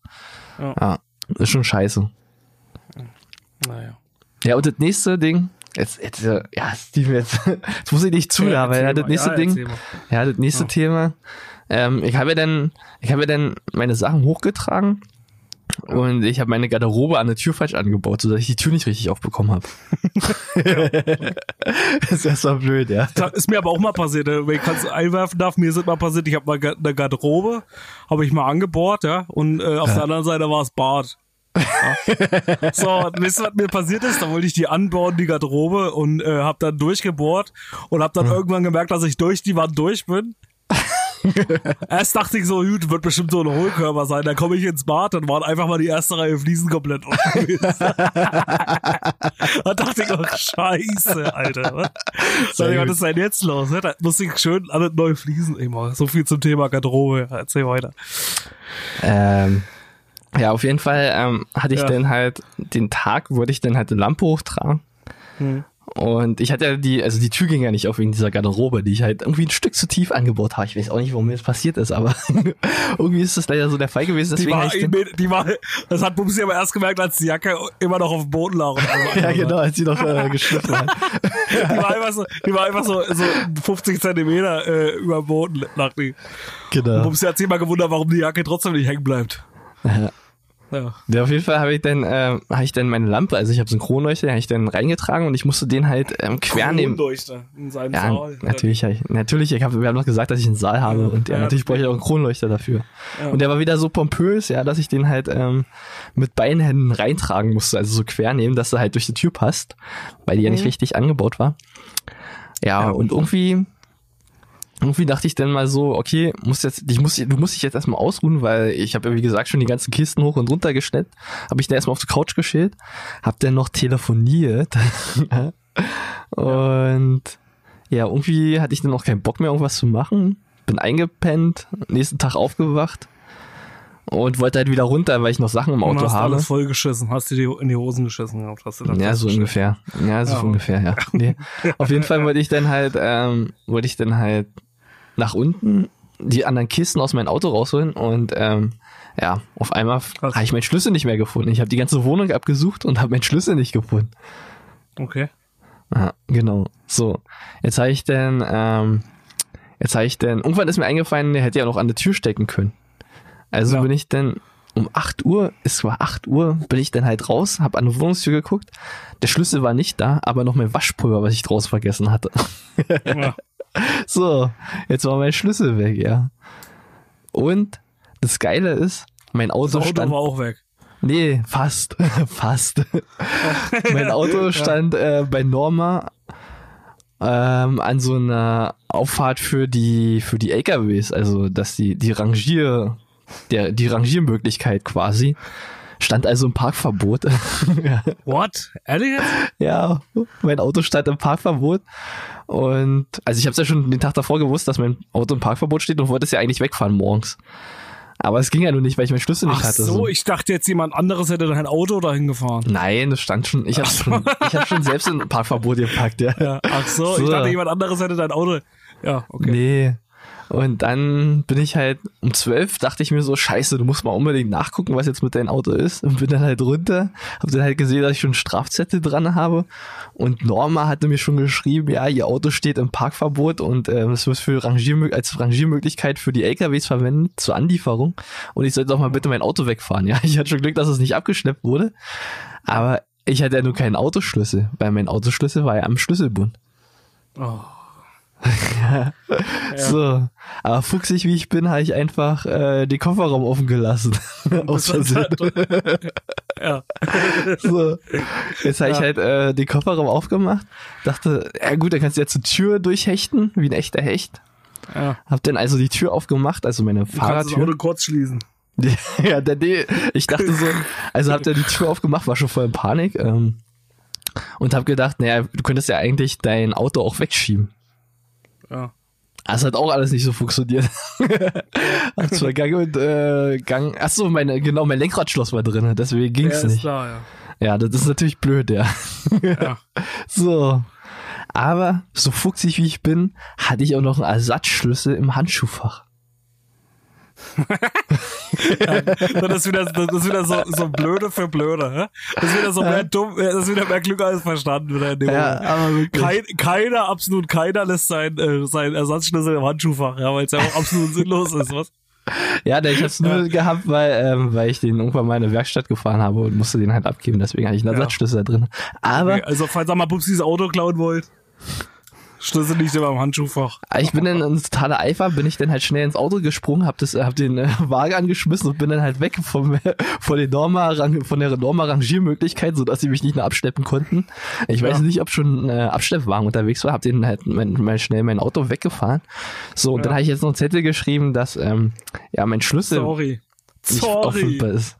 Ja. Ja, ist schon scheiße. Naja. Ja, und das nächste Ding, jetzt, jetzt, äh, ja, Steven, jetzt, *laughs* jetzt muss ich nicht zu, Ja, aber ja, das nächste Ja, Ding, ja, das nächste Ja. Thema, ähm, ich habe ja dann, ich habe ja dann meine Sachen hochgetragen und ich habe meine Garderobe an der Tür falsch angebaut, sodass ich die Tür nicht richtig aufbekommen habe. *laughs* das ist erstmal blöd, ja. Das ist mir aber auch mal passiert, äh, wenn ich es einwerfen darf, mir ist es mal passiert, ich habe mal eine Garderobe, habe ich mal angebohrt, ja, und äh, auf der anderen Seite war es Bad. Ja. *laughs* So, und wisst ihr, was mir passiert ist? Da wollte ich die anbauen, die Garderobe, und äh, habe dann durchgebohrt und habe dann irgendwann gemerkt, dass ich durch die Wand durch bin. *laughs* Erst dachte ich so, gut, wird bestimmt so ein Hohlkörper sein. Dann komme ich ins Bad, dann waren einfach mal die erste Reihe Fliesen komplett gewesen. *laughs* da dachte ich, oh Scheiße, Alter. Was, Sag ich, was ist denn jetzt los? ne? Da muss ich schön alle neu Fliesen. Mal, so viel zum Thema Garderobe. Erzähl weiter. Ähm, ja, auf jeden Fall ähm, hatte ich Ja. dann halt den Tag, wollte ich dann halt eine Lampe hochtragen. Hm. Und ich hatte ja die, also die Tür ging ja nicht auf wegen dieser Garderobe, die ich halt irgendwie ein Stück zu tief angebaut habe. Ich weiß auch nicht, warum mir das passiert ist, aber *laughs* irgendwie ist das leider so der Fall gewesen. Die Deswegen war, hab ich dann, die war, das hat Bumsi aber erst gemerkt, als die Jacke immer noch auf dem Boden lag. Und *laughs* also ja genau, als sie noch äh, geschliffen hat. Die war einfach so, die war einfach so, so 50 Zentimeter äh, über dem Boden lag die. Genau. Bumsi hat sich immer gewundert, warum die Jacke trotzdem nicht hängen bleibt. Ja. Ja. Ja, auf jeden Fall habe ich dann, ähm, habe ich dann meine Lampe, also ich habe so einen Kronleuchter, habe ich dann reingetragen und ich musste den halt ähm, quer nehmen. Kronleuchter in seinem Ja, Saal. natürlich, ich, natürlich, ich hab, wir haben noch gesagt, dass ich einen Saal habe und ja, Ja, natürlich brauche ich auch einen Kronleuchter dafür. Ja. Und der war wieder so pompös, ja, dass ich den halt ähm, mit beiden Händen reintragen musste, also so quer nehmen, dass er halt durch die Tür passt, weil die ja nicht Mhm. richtig angebaut war. Ja, Ja, und irgendwie, irgendwie dachte ich dann mal so, okay, muss jetzt, ich muss, du musst dich jetzt erstmal ausruhen, weil ich habe ja wie gesagt schon die ganzen Kisten hoch und runter geschleppt, habe ich dann erstmal auf die Couch geschält, hab dann noch telefoniert *laughs* und ja, irgendwie hatte ich dann auch keinen Bock mehr, irgendwas zu machen. Bin eingepennt, nächsten Tag aufgewacht und wollte halt wieder runter, weil ich noch Sachen im Auto hast habe. alles vollgeschissen, hast du die in die Hosen geschissen gehabt, hast du dann Ja, so ungefähr. Ja, so Ja. ungefähr, ja. *laughs* Nee. Auf jeden Fall wollte ich dann halt, ähm, wollte ich dann halt nach unten die anderen Kisten aus meinem Auto rausholen und ähm, ja, auf einmal habe ich meinen Schlüssel nicht mehr gefunden. Ich habe die ganze Wohnung abgesucht und habe meinen Schlüssel nicht gefunden. Okay. Ja, genau. So, jetzt habe ich dann, ähm, jetzt habe ich dann, irgendwann ist mir eingefallen, der hätte ja noch an der Tür stecken können. Also Ja. bin ich dann um 8 Uhr, es war 8 Uhr, bin ich dann halt raus, habe an die Wohnungstür geguckt. Der Schlüssel war nicht da, aber noch mein Waschpulver, was ich draußen vergessen hatte. Ja. *laughs* *laughs* So, jetzt war mein Schlüssel weg, ja. Und das Geile ist, mein Das Auto, Auto stand. war auch weg. Nee, fast. *laughs* fast. *laughs* mein Auto stand äh, bei Norma ähm, an so einer Auffahrt für die für die LKWs, also dass die die Rangier der die Rangiermöglichkeit quasi stand also im Parkverbot. *laughs* What? Ehrlich? Ja, mein Auto stand im Parkverbot. Und also ich habe es ja schon den Tag davor gewusst, dass mein Auto im Parkverbot steht und wollte es ja eigentlich wegfahren morgens. Aber es ging ja nur nicht, weil ich meinen Schlüssel nicht Ach hatte. so, ich dachte jetzt jemand anderes hätte dein Auto dahin gefahren. Nein, das stand schon. Ich habe schon, ich hab schon selbst in ein Parkverbot gepackt, ja. Ja. Ach so, So. ich dachte jemand anderes hätte dein Auto. Ja, okay. Nee. Und dann bin ich halt um zwölf, dachte ich mir so, scheiße, du musst mal unbedingt nachgucken, was jetzt mit deinem Auto ist. Und bin dann halt runter, hab dann halt gesehen, dass ich schon Strafzettel dran habe. Und Norma hatte mir schon geschrieben, ja, ihr Auto steht im Parkverbot und äh, es wird für Rangiermö als Rangiermöglichkeit für die LKWs verwendet zur Anlieferung. Und ich sollte doch mal bitte mein Auto wegfahren. Ja, *laughs* ich hatte schon Glück, dass es nicht abgeschleppt wurde. Aber ich hatte ja nur keinen Autoschlüssel, weil mein Autoschlüssel war ja am Schlüsselbund. Oh. *laughs* So, aber fuchsig wie ich bin, habe ich einfach äh, den Kofferraum offen gelassen. *laughs* Aus Versehen. *laughs* ja. So. Jetzt habe ich Ja. halt äh, den Kofferraum aufgemacht, dachte, ja gut, dann kannst du ja zur Tür durchhechten, wie ein echter Hecht. ja. Hab dann also die Tür aufgemacht, also meine Du kannst das Fahrradtür. Auto kurz schließen. ja, der, nee, ich dachte so, also hab da die Tür aufgemacht, war schon voll in Panik ähm, und hab gedacht, naja, du könntest ja eigentlich dein Auto auch wegschieben. Ja. Das hat auch alles nicht so funktioniert. Hab zwar Gang und äh, Gang. Achso, meine, genau, mein Lenkradschloss war drin, deswegen Ja, ging's ist nicht. klar, ja. Ja, das ist natürlich blöd, ja. Ja. *laughs* So. Aber so fuchsig wie ich bin, hatte ich auch noch einen Ersatzschlüssel im Handschuhfach. *laughs* Das ist wieder, das ist wieder so, so blöde für blöde. Das ist wieder so mehr dumm, das ist wieder mehr Glück als Verstanden. Wieder in dem Moment. aber wirklich. Kein, keiner, absolut keiner lässt sein, äh, sein Ersatzschlüssel im Handschuhfach, ja, weil es ja auch absolut sinnlos ist, was? Ja, ich hab's nur gehabt, weil, ähm, weil ich den irgendwann mal in eine Werkstatt gefahren habe und musste den halt abgeben. Deswegen hatte ich einen Ja. Ersatzschlüssel da drin. Aber Okay, also, falls ihr mal Pupsis Auto klauen wollt, Schlüssel nicht immer im Handschuhfach. ich bin dann in totaler Eifer, bin ich dann halt schnell ins Auto gesprungen, hab, das, hab den äh, *laughs* Wagen angeschmissen und bin dann halt weg vom, von, den Norma von der Norma-Rangiermöglichkeit, sodass sie mich nicht mehr abschleppen konnten. Ich weiß Ja. nicht, ob schon äh, Abschleppwagen unterwegs war, hab den halt mein, mal schnell mein Auto weggefahren. So, und dann Ja. habe ich jetzt noch einen Zettel geschrieben, dass ähm, ja mein Schlüssel Sorry. nicht Sorry. auffindbar ist.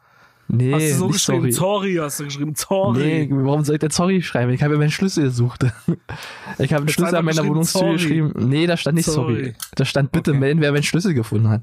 Nee, Hast du so geschrieben? sorry. Sorry. hast du geschrieben. Sorry. Nee, warum soll ich denn sorry schreiben? Ich habe ja meinen Schlüssel gesucht. *laughs* Ich habe einen Schlüssel an meiner Wohnungstür sorry. geschrieben. Nee, da stand nicht sorry. Sorry. Da stand bitte Okay. melden, wer meinen Schlüssel gefunden hat.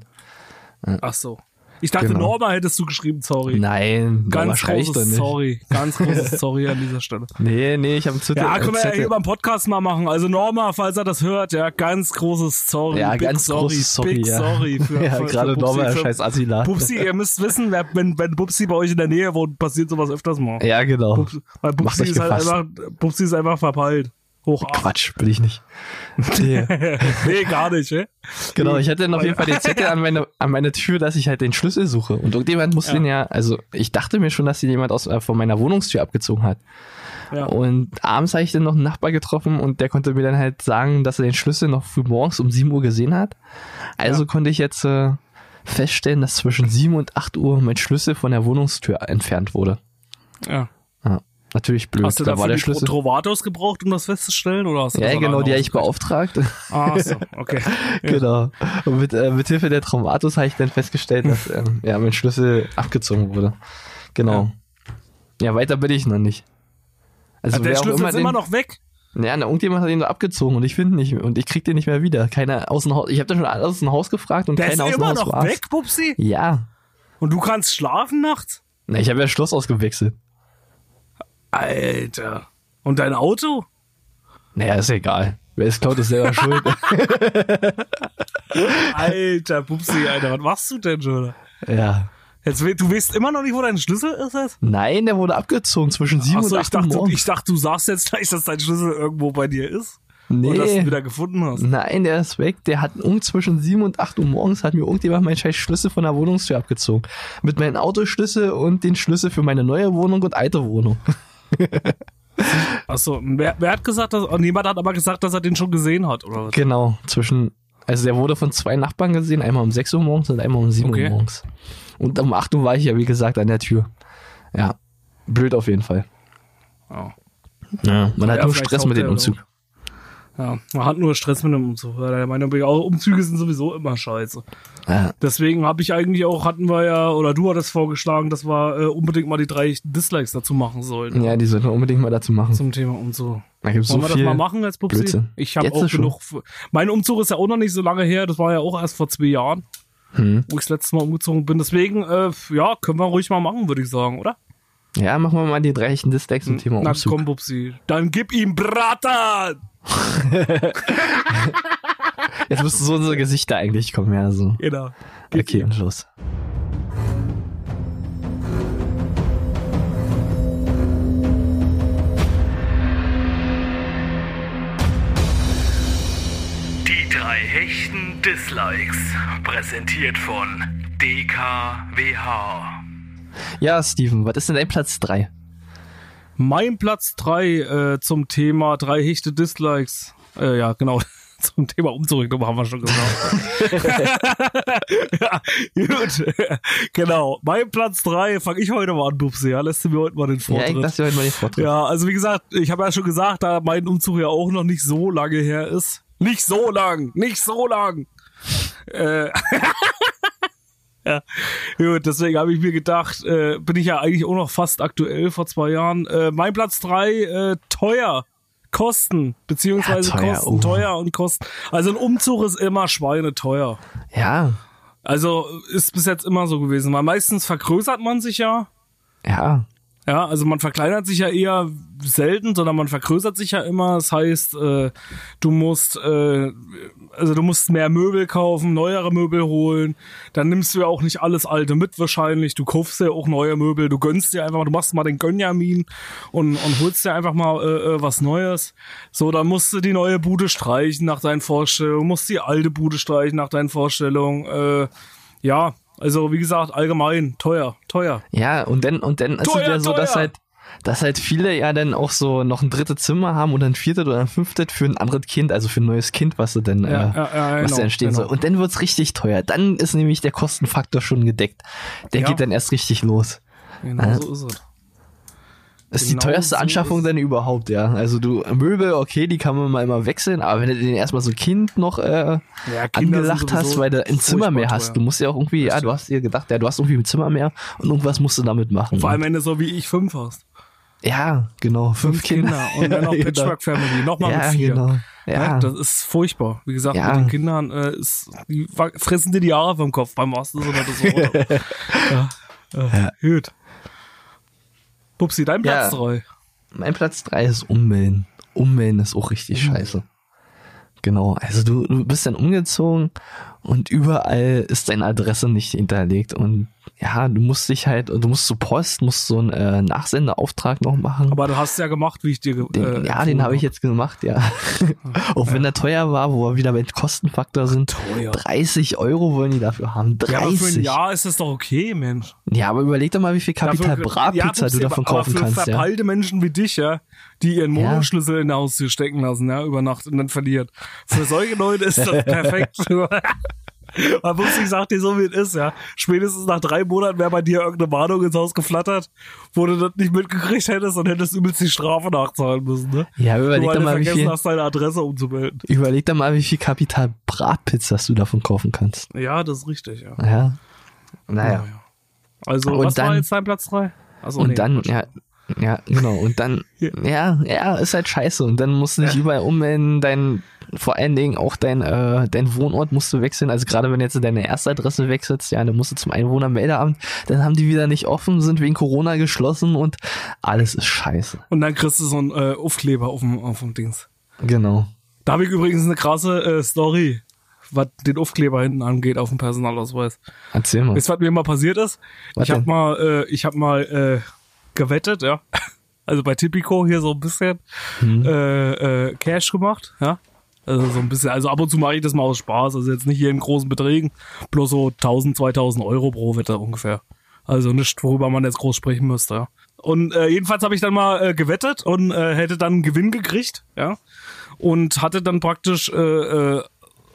Ach so. Ich dachte, Genau. Norma hättest du geschrieben, sorry. Nein, Ganz großes. Sorry. Ganz *laughs* großes Sorry an dieser Stelle. Nee, nee, ich habe einen Zettel. Ja, können wir ja hier beim Podcast mal machen. Also Norma, falls er das hört, ja, ganz großes Sorry. Ja, Big ganz sorry, großes Sorry, Big ja. sorry für, *laughs* ja, für, gerade für Norma, für- scheiß Asila. Bubsi, ihr müsst wissen, wenn, wenn Bubsi bei euch in der Nähe wohnt, passiert sowas öfters mal. Ja, genau. Bubsi, weil Bubsi ist halt einfach, Bubsi ist einfach verpeilt. Hoch acht. Quatsch, bin ich nicht. Nee. *laughs* nee, gar nicht, ey. Genau, ich hatte dann auf jeden Fall den Zettel an meine, an meine Tür, dass ich halt den Schlüssel suche. Und irgendjemand muss Ja. den ja, also ich dachte mir schon, dass den jemand aus, äh, von meiner Wohnungstür abgezogen hat. Ja. Und abends habe ich dann noch einen Nachbar getroffen und der konnte mir dann halt sagen, dass er den Schlüssel noch früh morgens um 7 Uhr gesehen hat. Also Ja. konnte ich jetzt äh, feststellen, dass zwischen 7 und 8 Uhr mein Schlüssel von der Wohnungstür entfernt wurde. ja. Ja, natürlich blöd. Hast du da dafür war der Schlüssel. Trovatos gebraucht, um das festzustellen? Oder hast du Ja, genau, die habe ich beauftragt. Ah, so, okay. *laughs* Ja. Genau. Und mit, äh, mit Hilfe der Traumatus habe ich dann festgestellt, dass *laughs* ähm, ja, mein Schlüssel abgezogen wurde. Genau. Ja, weiter bin ich noch nicht. Also Ja, der Schlüssel immer ist den, immer noch weg. Ja, na, irgendjemand hat ihn nur abgezogen und ich finde nicht und ich krieg den nicht mehr wieder. Keiner aus dem Haus. Ich habe da schon alle aus dem Haus gefragt und Der ist keiner aus dem immer Haus noch war's. weg, Pupsi. Ja. Und du kannst schlafen nachts? Na, ich habe ja Schloss ausgewechselt. Alter. Und dein Auto? Naja, ist egal. Wer es klaut, ist selber schuld. *laughs* Alter, Pupsi, Alter, was machst du denn schon? ja. Jetzt, du weißt immer noch nicht, wo dein Schlüssel ist jetzt? Nein, der wurde abgezogen zwischen 7 Achso, und ich 8 Uhr dachte, morgens. ich dachte, du sagst jetzt gleich, dass dein Schlüssel irgendwo bei dir ist. nee. Und dass du ihn wieder gefunden hast. Nein, der ist weg. Der hat um zwischen 7 und 8 Uhr morgens hat mir irgendjemand meinen scheiß Schlüssel von der Wohnungstür abgezogen. Mit meinem Autoschlüssel und den Schlüssel für meine neue Wohnung und alte Wohnung. *laughs* *laughs* Achso, wer, wer hat gesagt, dass, oh, niemand hat aber gesagt, dass er den schon gesehen hat, oder was? Genau, zwischen, also der wurde von zwei Nachbarn gesehen, einmal um 6 Uhr morgens und einmal um 7 Okay. Uhr morgens. Und um 8 Uhr war ich ja, wie gesagt, an der Tür. Ja, blöd auf jeden Fall. Oh. Ja, man hat Ja, nur vielleicht Stress mit dem Umzug. Ja, man hat nur Stress mit dem Umzug. Der Meinung bin ich auch, Umzüge sind sowieso immer scheiße. Ja, Deswegen habe ich eigentlich auch, hatten wir ja, oder du hattest vorgeschlagen, dass wir äh, unbedingt mal die drei Dislikes dazu machen sollten. ja, die sollten wir unbedingt mal dazu machen. Zum Thema Umzug. Da gibt's Wollen so wir das mal machen als Pupsi? Blödsinn. Ich habe auch genug. Mein Umzug ist ja auch noch nicht so lange her. Das war ja auch erst vor zwei Jahren, Hm. wo ich das letzte Mal umgezogen bin. Deswegen, äh, ja, können wir ruhig mal machen, würde ich sagen, oder? Ja, machen wir mal die drei echten Dislikes zum Thema Na Umzug. komm, Pupsi. Dann gib ihm Bratan! *laughs* Jetzt müssen so unsere Gesichter eigentlich kommen, ja, so. Genau. Okay, und los. Die drei hechten Dislikes. Präsentiert von DKWH. Ja, Steven, was ist denn dein Platz 3? Mein Platz drei äh, zum Thema drei hechte Dislikes. Äh, ja, genau. *laughs* Zum Thema Umzurücknummer haben wir schon gesagt. *laughs* ja, gut. genau. Mein Platz drei fange ich heute mal an, Bubsi. Ja, lässt du mir heute mal den Ja, Vortritt. ich lasse dir heute mal den Vortritt. Ja, also wie gesagt, ich habe ja schon gesagt, da mein Umzug ja auch noch nicht so lange her ist. Nicht so lang, nicht so lang. äh, *laughs* ja, gut, deswegen habe ich mir gedacht, äh, bin ich ja eigentlich auch noch fast aktuell vor zwei Jahren. Äh, mein Platz drei äh, teuer. Kosten, beziehungsweise Ja, teuer, Kosten, oh. teuer und Kosten. Also ein Umzug ist immer schweineteuer. Ja, Also ist bis jetzt immer so gewesen, weil meistens vergrößert man sich ja. ja. Ja, also man verkleinert sich ja eher selten, sondern man vergrößert sich ja immer. Das heißt, äh, du musst, äh, also du musst mehr Möbel kaufen, neuere Möbel holen. Dann nimmst du ja auch nicht alles alte mit wahrscheinlich. Du kaufst ja auch neue Möbel. Du gönnst dir einfach, mal, du machst mal den Gönjamin und, und holst dir einfach mal äh, äh, was Neues. So, dann musst du die neue Bude streichen nach deinen Vorstellungen, musst die alte Bude streichen nach deinen Vorstellungen. Äh, ja, also wie gesagt, allgemein teuer, teuer. Ja, und dann, und dann ist Teuer, es ja so, dass teuer. halt, dass halt viele ja dann auch so noch ein drittes Zimmer haben oder ein viertes oder ein fünftes für ein anderes Kind, also für ein neues Kind, was dann, Ja, äh, ja, ja, was genau, da entstehen genau. soll. Und dann wird's richtig teuer. Dann ist nämlich der Kostenfaktor schon gedeckt. Der geht dann erst richtig los. Genau so ist es. Das ist Genau die teuerste so Anschaffung denn überhaupt, ja. Also du, Möbel, okay, die kann man mal immer wechseln, aber wenn du den erstmal so ein Kind noch äh, Ja, angelacht hast, weil du ein Zimmer mehr hast, teuer. du musst ja auch irgendwie, ja, du hast dir gedacht, ja, du hast irgendwie ein Zimmer mehr und irgendwas musst du damit machen. Vor allem, wenn du so wie ich fünf hast. Ja, genau, fünf, Fünf Kinder und dann *laughs* noch. Patchwork Family, nochmal Ja, mit vier. genau. Ja. Ja, das ist furchtbar. Wie gesagt, Ja. mit den Kindern äh, ist, die fressen dir die Jahre vom Kopf beim Sinne des Wortes. ja. Äh, Gut. Pupsi, dein Platz Ja. drei. mein Platz drei ist Ummelden. Ummelden ist auch richtig scheiße. Genau, also du, du bist dann umgezogen und überall ist deine Adresse nicht hinterlegt und ja, du musst dich halt, du musst zur Post, musst so einen äh, Nachsendeauftrag noch machen. Aber du hast ja gemacht, wie ich dir ge- Den, äh, ja, den habe ich jetzt gemacht, ja. *laughs* Auch wenn er teuer war, wo wir wieder mit Kostenfaktor sind. Teuer. 30 Euro wollen die dafür haben. 30. Ja, aber für ein Jahr ist das doch okay, Mensch. Ja, aber überleg doch mal, wie viel Kapital Bratpizza ja, du davon aber kaufen für kannst, ja. verpeilte Menschen wie dich, ja, die ihren Ja. Monoschlüssel in der Haustür stecken lassen, ja, über Nacht und dann verliert. Für solche Leute ist das *laughs* perfekt. *laughs* *laughs* Man muss nicht sagen, dir so wie es ist, ja. Spätestens nach drei Monaten wäre bei dir irgendeine Warnung ins Haus geflattert, wo du das nicht mitgekriegt hättest und hättest übelst die Strafe nachzahlen müssen, ne? Ja, überleg doch du mal, wie vergessen viel, hast, deine Adresse umzumelden. überleg doch mal, wie viel Kapital Bratpizzas du davon kaufen kannst. Ja, das ist richtig, ja. Ja. Naja. Ja, ja. Also, Und was war dann- jetzt dein Platz drei? Achso, Und nee, dann, ja, ja, genau. Und dann, *laughs* ja, ja, ist halt scheiße. Und dann musst du dich überall ummelden, dein, vor allen Dingen auch dein, äh, dein Wohnort musst du wechseln. Also gerade wenn du jetzt deine erste Adresse wechselst, ja, dann musst du zum Einwohnermeldeamt, dann haben die wieder nicht offen, sind wegen Corona geschlossen und alles ist scheiße. Und dann kriegst du so einen äh, Aufkleber auf dem, auf dem Dings. Genau. Da habe ich übrigens eine krasse äh, Story, was den Aufkleber hinten angeht auf dem Personalausweis. Erzähl mal. Weißt du, was mir mal passiert ist? Was ich habe mal, äh, ich habe mal äh, gewettet, ja. Also bei Tipico hier so ein bisschen Mhm. äh, äh, Cash gemacht, ja. Also so ein bisschen, also ab und zu mache ich das mal aus Spaß, also jetzt nicht hier in großen Beträgen, bloß so 1000, 2000 Euro pro Wette ungefähr. Also nicht, worüber man jetzt groß sprechen müsste, ja. Und äh, jedenfalls habe ich dann mal äh, gewettet und äh, hätte dann einen Gewinn gekriegt, ja. Und hatte dann praktisch, äh, äh,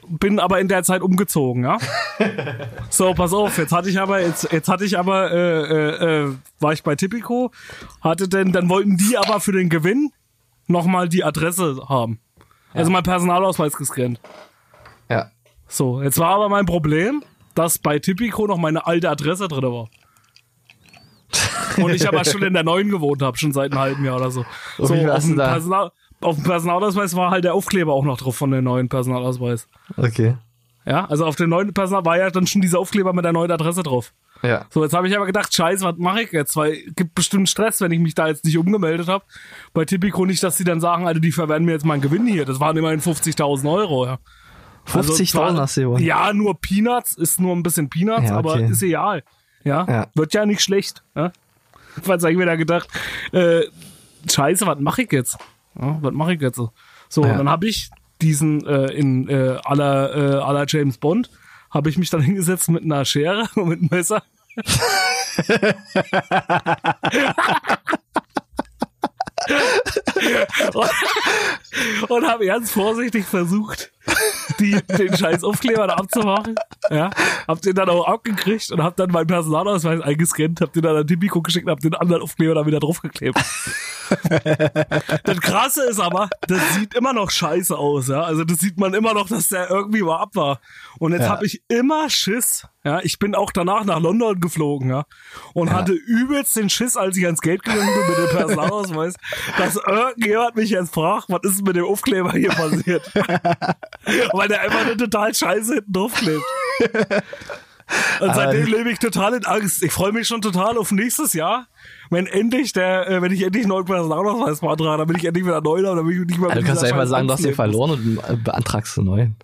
bin aber in der Zeit umgezogen, ja. *laughs* So, pass auf, jetzt hatte ich aber, jetzt, jetzt hatte ich aber, äh, äh, äh, war ich bei Tipico, hatte denn, dann wollten die aber für den Gewinn nochmal die Adresse haben. Also mein Personalausweis gescannt. Ja. So, jetzt war aber mein Problem, dass bei Tipico noch meine alte Adresse drin war. Und ich aber schon in der neuen gewohnt habe, schon seit einem halben Jahr oder so. *laughs* Und so auf, dem? Personal, auf dem Personalausweis war halt der Aufkleber auch noch drauf von dem neuen Personalausweis. Okay. Ja, also auf dem neuen Personal war ja dann schon dieser Aufkleber mit der neuen Adresse drauf. Ja. So, jetzt habe ich aber gedacht, scheiße, was mache ich jetzt? Weil gibt bestimmt Stress, wenn ich mich da jetzt nicht umgemeldet habe. Bei Tipico nicht, dass die dann sagen, Alter, die verwehren mir jetzt meinen Gewinn hier. Das waren immerhin 50.000 Euro, ja. 50.000 zwar- hast du gewonnen. Ja, nur Peanuts, ist nur ein bisschen Peanuts, Ja, aber okay. ist egal. Ja? Ja. wird ja nicht schlecht. Ja? *laughs* Was habe ich mir da gedacht? Äh, scheiße, was mache ich jetzt? Ja, was mache ich jetzt? So, so Ja. dann habe ich diesen äh, in äh, aller äh, aller James Bond habe ich mich dann *laughs* hingesetzt mit einer Schere und mit einem Messer. *laughs* *laughs* und, und habe ganz vorsichtig versucht, die, den scheiß Aufkleber da abzumachen. Ja, hab den dann auch abgekriegt und hab dann meinen Personalausweis eingescannt, hab den dann an Tipico geschickt und hab den anderen Aufkleber da wieder draufgeklebt. *laughs* das Krasse ist aber, das sieht immer noch scheiße aus, ja. Also das sieht man immer noch, dass der irgendwie mal ab war. Und jetzt Ja. hab ich immer Schiss. Ja, ich bin auch danach nach London geflogen, ja. Und hatte übelst den Schiss, als ich ans Geld gegangen bin mit dem Personalausweis, dass irgendjemand mich jetzt fragt, was ist mit dem Aufkleber hier passiert? *laughs* *laughs* Weil der einfach nur total scheiße hinten draufklebt. Und seitdem lebe ich total in Angst. Ich freue mich schon total auf nächstes Jahr, wenn endlich der, äh, wenn ich endlich einen neuen Personalausweis beantrage, dann bin ich endlich wieder neu, dann bin ich nicht mehr Also du kannst dieser einfach sagen, du hast den verloren und beantragst einen neuen.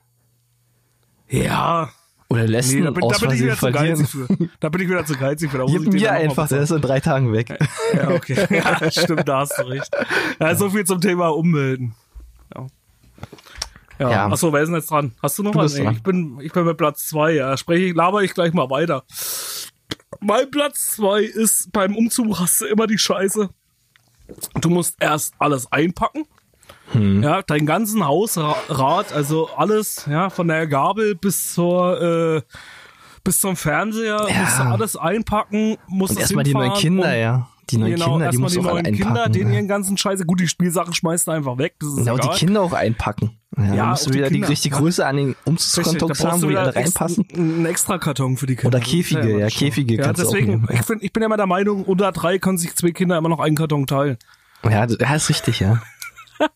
Ja. Oder lässt Nee, ihn da bin, da bin ich wieder zu geizig für. Da bin ich wieder zu geizig für. Da Gib mir einfach, der ist in drei Tagen weg. Ja, okay. *laughs* Ja, stimmt, da hast du recht. Ja, so viel zum Thema Ummelden. Ja. Ja. Ja. Achso, wer ist denn jetzt dran? Hast du noch Du was? ich bin, ich bin bei Platz zwei. Ja, spreche ich, laber ich gleich mal weiter. Mein Platz zwei ist, beim Umzug hast du immer die Scheiße. Du musst erst alles einpacken. Hm. Ja, dein ganzen Hausrat, also alles, ja, von der Gabel bis zur, äh, bis zum Fernseher, Ja. musst du alles einpacken, musst erstmal die neuen Kinder, ja. Die neuen genau, Kinder, die erstmal musst du die auch neuen Kinder, einpacken. denen ja. ihren ganzen Scheiße. Gut, die Spielsachen schmeißt du einfach weg. Das ist Ja, und die egal. Kinder auch einpacken. Ja, Ja, ja musst auch du die wieder die Kinder. richtige Größe an den Umzugskartons haben, du wo die alle reinpassen. einen extra Karton für die Kinder. Oder Käfige, ja, das Käfige Ja, kannst du auch deswegen, nehmen, ja. ich, find, ich bin ja immer der Meinung, unter drei können sich zwei Kinder immer noch einen Karton teilen. Ja, das- ja, ist richtig, ja. *laughs*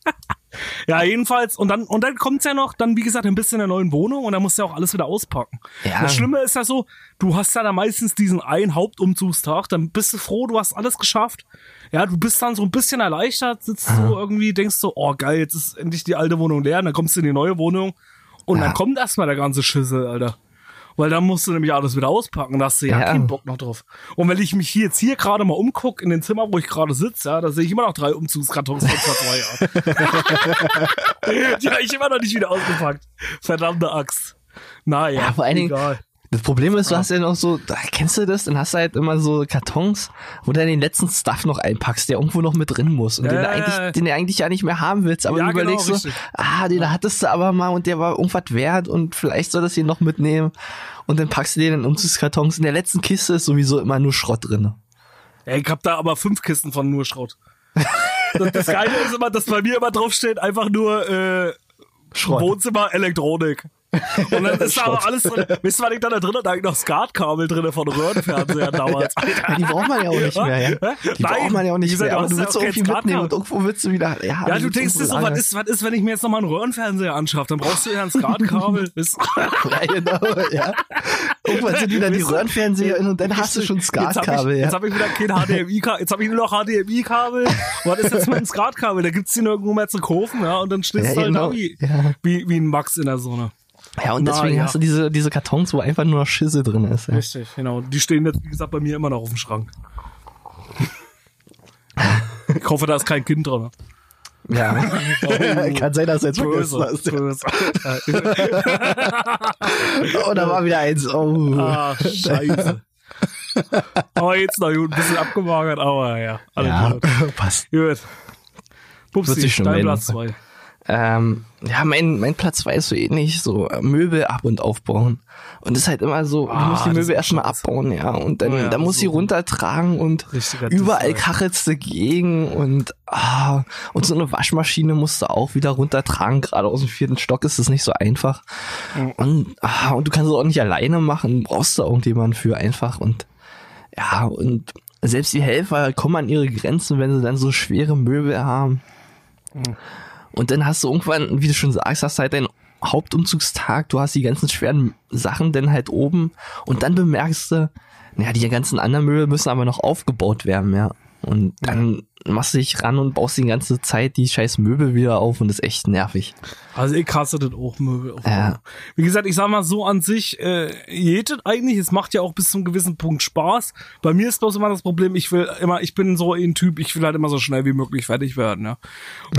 Ja, jedenfalls. Und dann, und dann kommt's ja noch, dann, wie gesagt, ein bisschen in der neuen Wohnung und dann musst du ja auch alles wieder auspacken. Ja. Das Schlimme ist ja so, du hast ja da meistens diesen einen Hauptumzugstag, dann bist du froh, du hast alles geschafft. Ja, du bist dann so ein bisschen erleichtert, sitzt so irgendwie, denkst so, oh geil, jetzt ist endlich die alte Wohnung leer, und dann kommst du in die neue Wohnung und Ja. dann kommt erstmal der ganze Schüssel, Alter. Weil dann musst du nämlich alles wieder auspacken, da hast du ja, Ja. keinen Bock noch drauf. Und wenn ich mich hier jetzt hier gerade mal umgucke, in dem Zimmer, wo ich gerade sitze, ja, da sehe ich immer noch drei Umzugskartons von vor zwei Jahren. Die habe ich immer noch nicht wieder ausgepackt. Verdammte Axt. Naja, Ja, vor allen Dingen- egal. Das Problem ist, du hast ja noch so, da, kennst du das? Dann hast du halt immer so Kartons, wo du dann den letzten Stuff noch einpackst, der irgendwo noch mit drin muss und Ja, den, du eigentlich, ja. den du eigentlich ja nicht mehr haben willst, aber du überlegst genau, so, richtig. ah, den hattest du aber mal und der war irgendwas wert und vielleicht soll das hier noch mitnehmen und dann packst du den in Umzugskartons. In der letzten Kiste ist sowieso immer nur Schrott drin. Ey, ich hab da aber fünf Kisten von nur Schrott. Das, das Geile ist immer, dass bei mir immer draufsteht, einfach nur äh, Schrott. Wohnzimmer Elektronik. Und dann ist da aber alles drin. Wisst ihr, was ich da, da drin hatte? Da ich noch Skatkabel drin von Röhrenfernseher *laughs* damals. Ja, die braucht man ja auch nicht mehr, ja. Die Nein, braucht man ja auch nicht gesagt, mehr, du aber du willst auch kein mitnehmen und irgendwo willst du wieder, ja, Ja, du denkst irgendwo so, was ist, was ist, wenn ich mir jetzt nochmal einen Röhrenfernseher anschaffe? Dann brauchst du ja ein Skatkabel. Ja, genau, ja. Irgendwann sind wieder die? Röhrenfernseher in und dann hast du schon Jetzt Skatkabel, ich, ja. jetzt hab ich wieder kein HDMI-Kabel. Jetzt habe ich nur noch HDMI-Kabel. Was ist jetzt mit dem Skatkabel? Da gibt's die nirgendwo mehr zu kaufen, ja. Und dann stehst du halt genau. wie, wie, wie ein Max in der Sonne. Ja, und Na, deswegen ja. hast du diese, diese Kartons, wo einfach nur noch Schisse drin ist. Ja. Richtig, genau. Die stehen jetzt, wie gesagt, bei mir immer noch auf dem Schrank. *laughs* Ich hoffe, da ist kein Kind drin. ja. *laughs* Kann sein, dass du jetzt Böse, vergessen hast. böse. *laughs* Oh, da war wieder eins. Oh. Ah, scheiße. Aber jetzt noch gut, ein bisschen abgemagert, aber ja. Alles ja, gut. passt. Gut. Pupsi, dein. Platz zwei. Ähm, ja, mein, mein Platz zwei ist so ähnlich, so Möbel ab- und aufbauen. Und ist halt immer so, du Ah, musst die Möbel erstmal abbauen, ja. Und dann, Oh ja, dann musst du sie so. runtertragen und überall kachelst du gegen und, ah, und so eine Waschmaschine musst du auch wieder runtertragen. Gerade aus dem vierten Stock ist das nicht so einfach. Und, ah, und du kannst es auch nicht alleine machen, brauchst du irgendjemanden für einfach und, ja, und selbst die Helfer kommen an ihre Grenzen, wenn sie dann so schwere Möbel haben. Und dann hast du irgendwann, wie du schon sagst, hast du halt deinen Hauptumzugstag, du hast die ganzen schweren Sachen dann halt oben und dann bemerkst du, naja, die ganzen anderen Möbel müssen aber noch aufgebaut werden, ja. Und dann machst du dich ran und baust die ganze Zeit die scheiß Möbel wieder auf und ist echt nervig. Also ich hasse das auch Möbel. Auf Ja. Wie gesagt, ich sag mal so an sich, äh, jedet eigentlich, es macht ja auch bis zu einem gewissen Punkt Spaß. Bei mir ist bloß immer das Problem, ich will immer, ich bin so ein Typ, ich will halt immer so schnell wie möglich fertig werden, ja.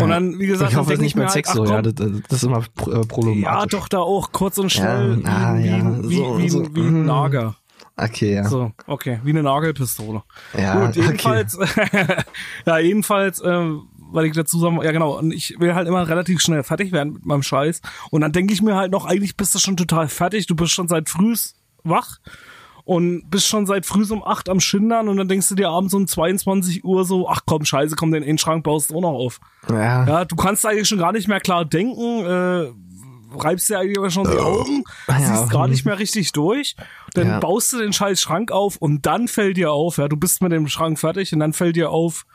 Und dann, wie gesagt, ich hoffe, das nicht mir Sex halt, so, ja, das, das ist immer äh, problematisch. Ja, doch, da auch kurz und schnell, Ja, ah, wie, ja, wie, so- wie, so, wie, wie ein. Nager. Okay, ja. So, okay, wie eine Nagelpistole. Ja, Gut, jedenfalls, *laughs* ja, jedenfalls, ähm, weil ich dazu sagen, ja genau, und ich will halt immer relativ schnell fertig werden mit meinem Scheiß. Und dann denke ich mir halt noch, eigentlich bist du schon total fertig, du bist schon seit früh wach und bist schon seit früh um 8 am Schindern und dann denkst du dir abends um 22 Uhr so, ach komm, scheiße, komm, den Innenschrank baust du auch noch auf. Ja, Ja, du kannst eigentlich schon gar nicht mehr klar denken, äh, reibst dir eigentlich aber schon die Augen, Ja. siehst gar nicht mehr richtig durch, dann Ja. baust du den scheiß Schrank auf und dann fällt dir auf, ja, du bist mit dem Schrank fertig und dann fällt dir auf,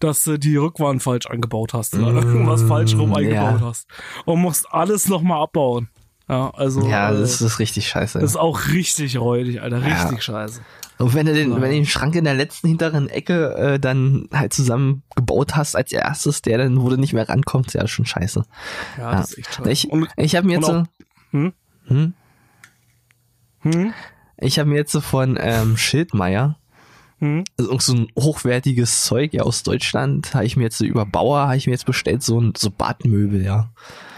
dass du die Rückwand falsch eingebaut hast oder irgendwas falsch rum eingebaut Mm, ja. hast und musst alles nochmal abbauen. Ja, also ja, äh, das ist richtig scheiße. das ist auch richtig räudig, Alter, Ja. richtig scheiße. Und wenn du den, wenn du den Schrank in der letzten hinteren Ecke äh, dann halt zusammen gebaut hast als erstes, der dann, wo du nicht mehr rankommst, ja, schon scheiße. Ja, Ja. das ist echt scheiße. Ich, und, ich habe mir jetzt auch- so, hm? hm? Hm? ich habe mir jetzt so von ähm, Schildmeier Hm? also so ein hochwertiges Zeug ja aus Deutschland, habe ich mir jetzt so über Bauer, habe ich mir jetzt bestellt so ein so Badmöbel, ja.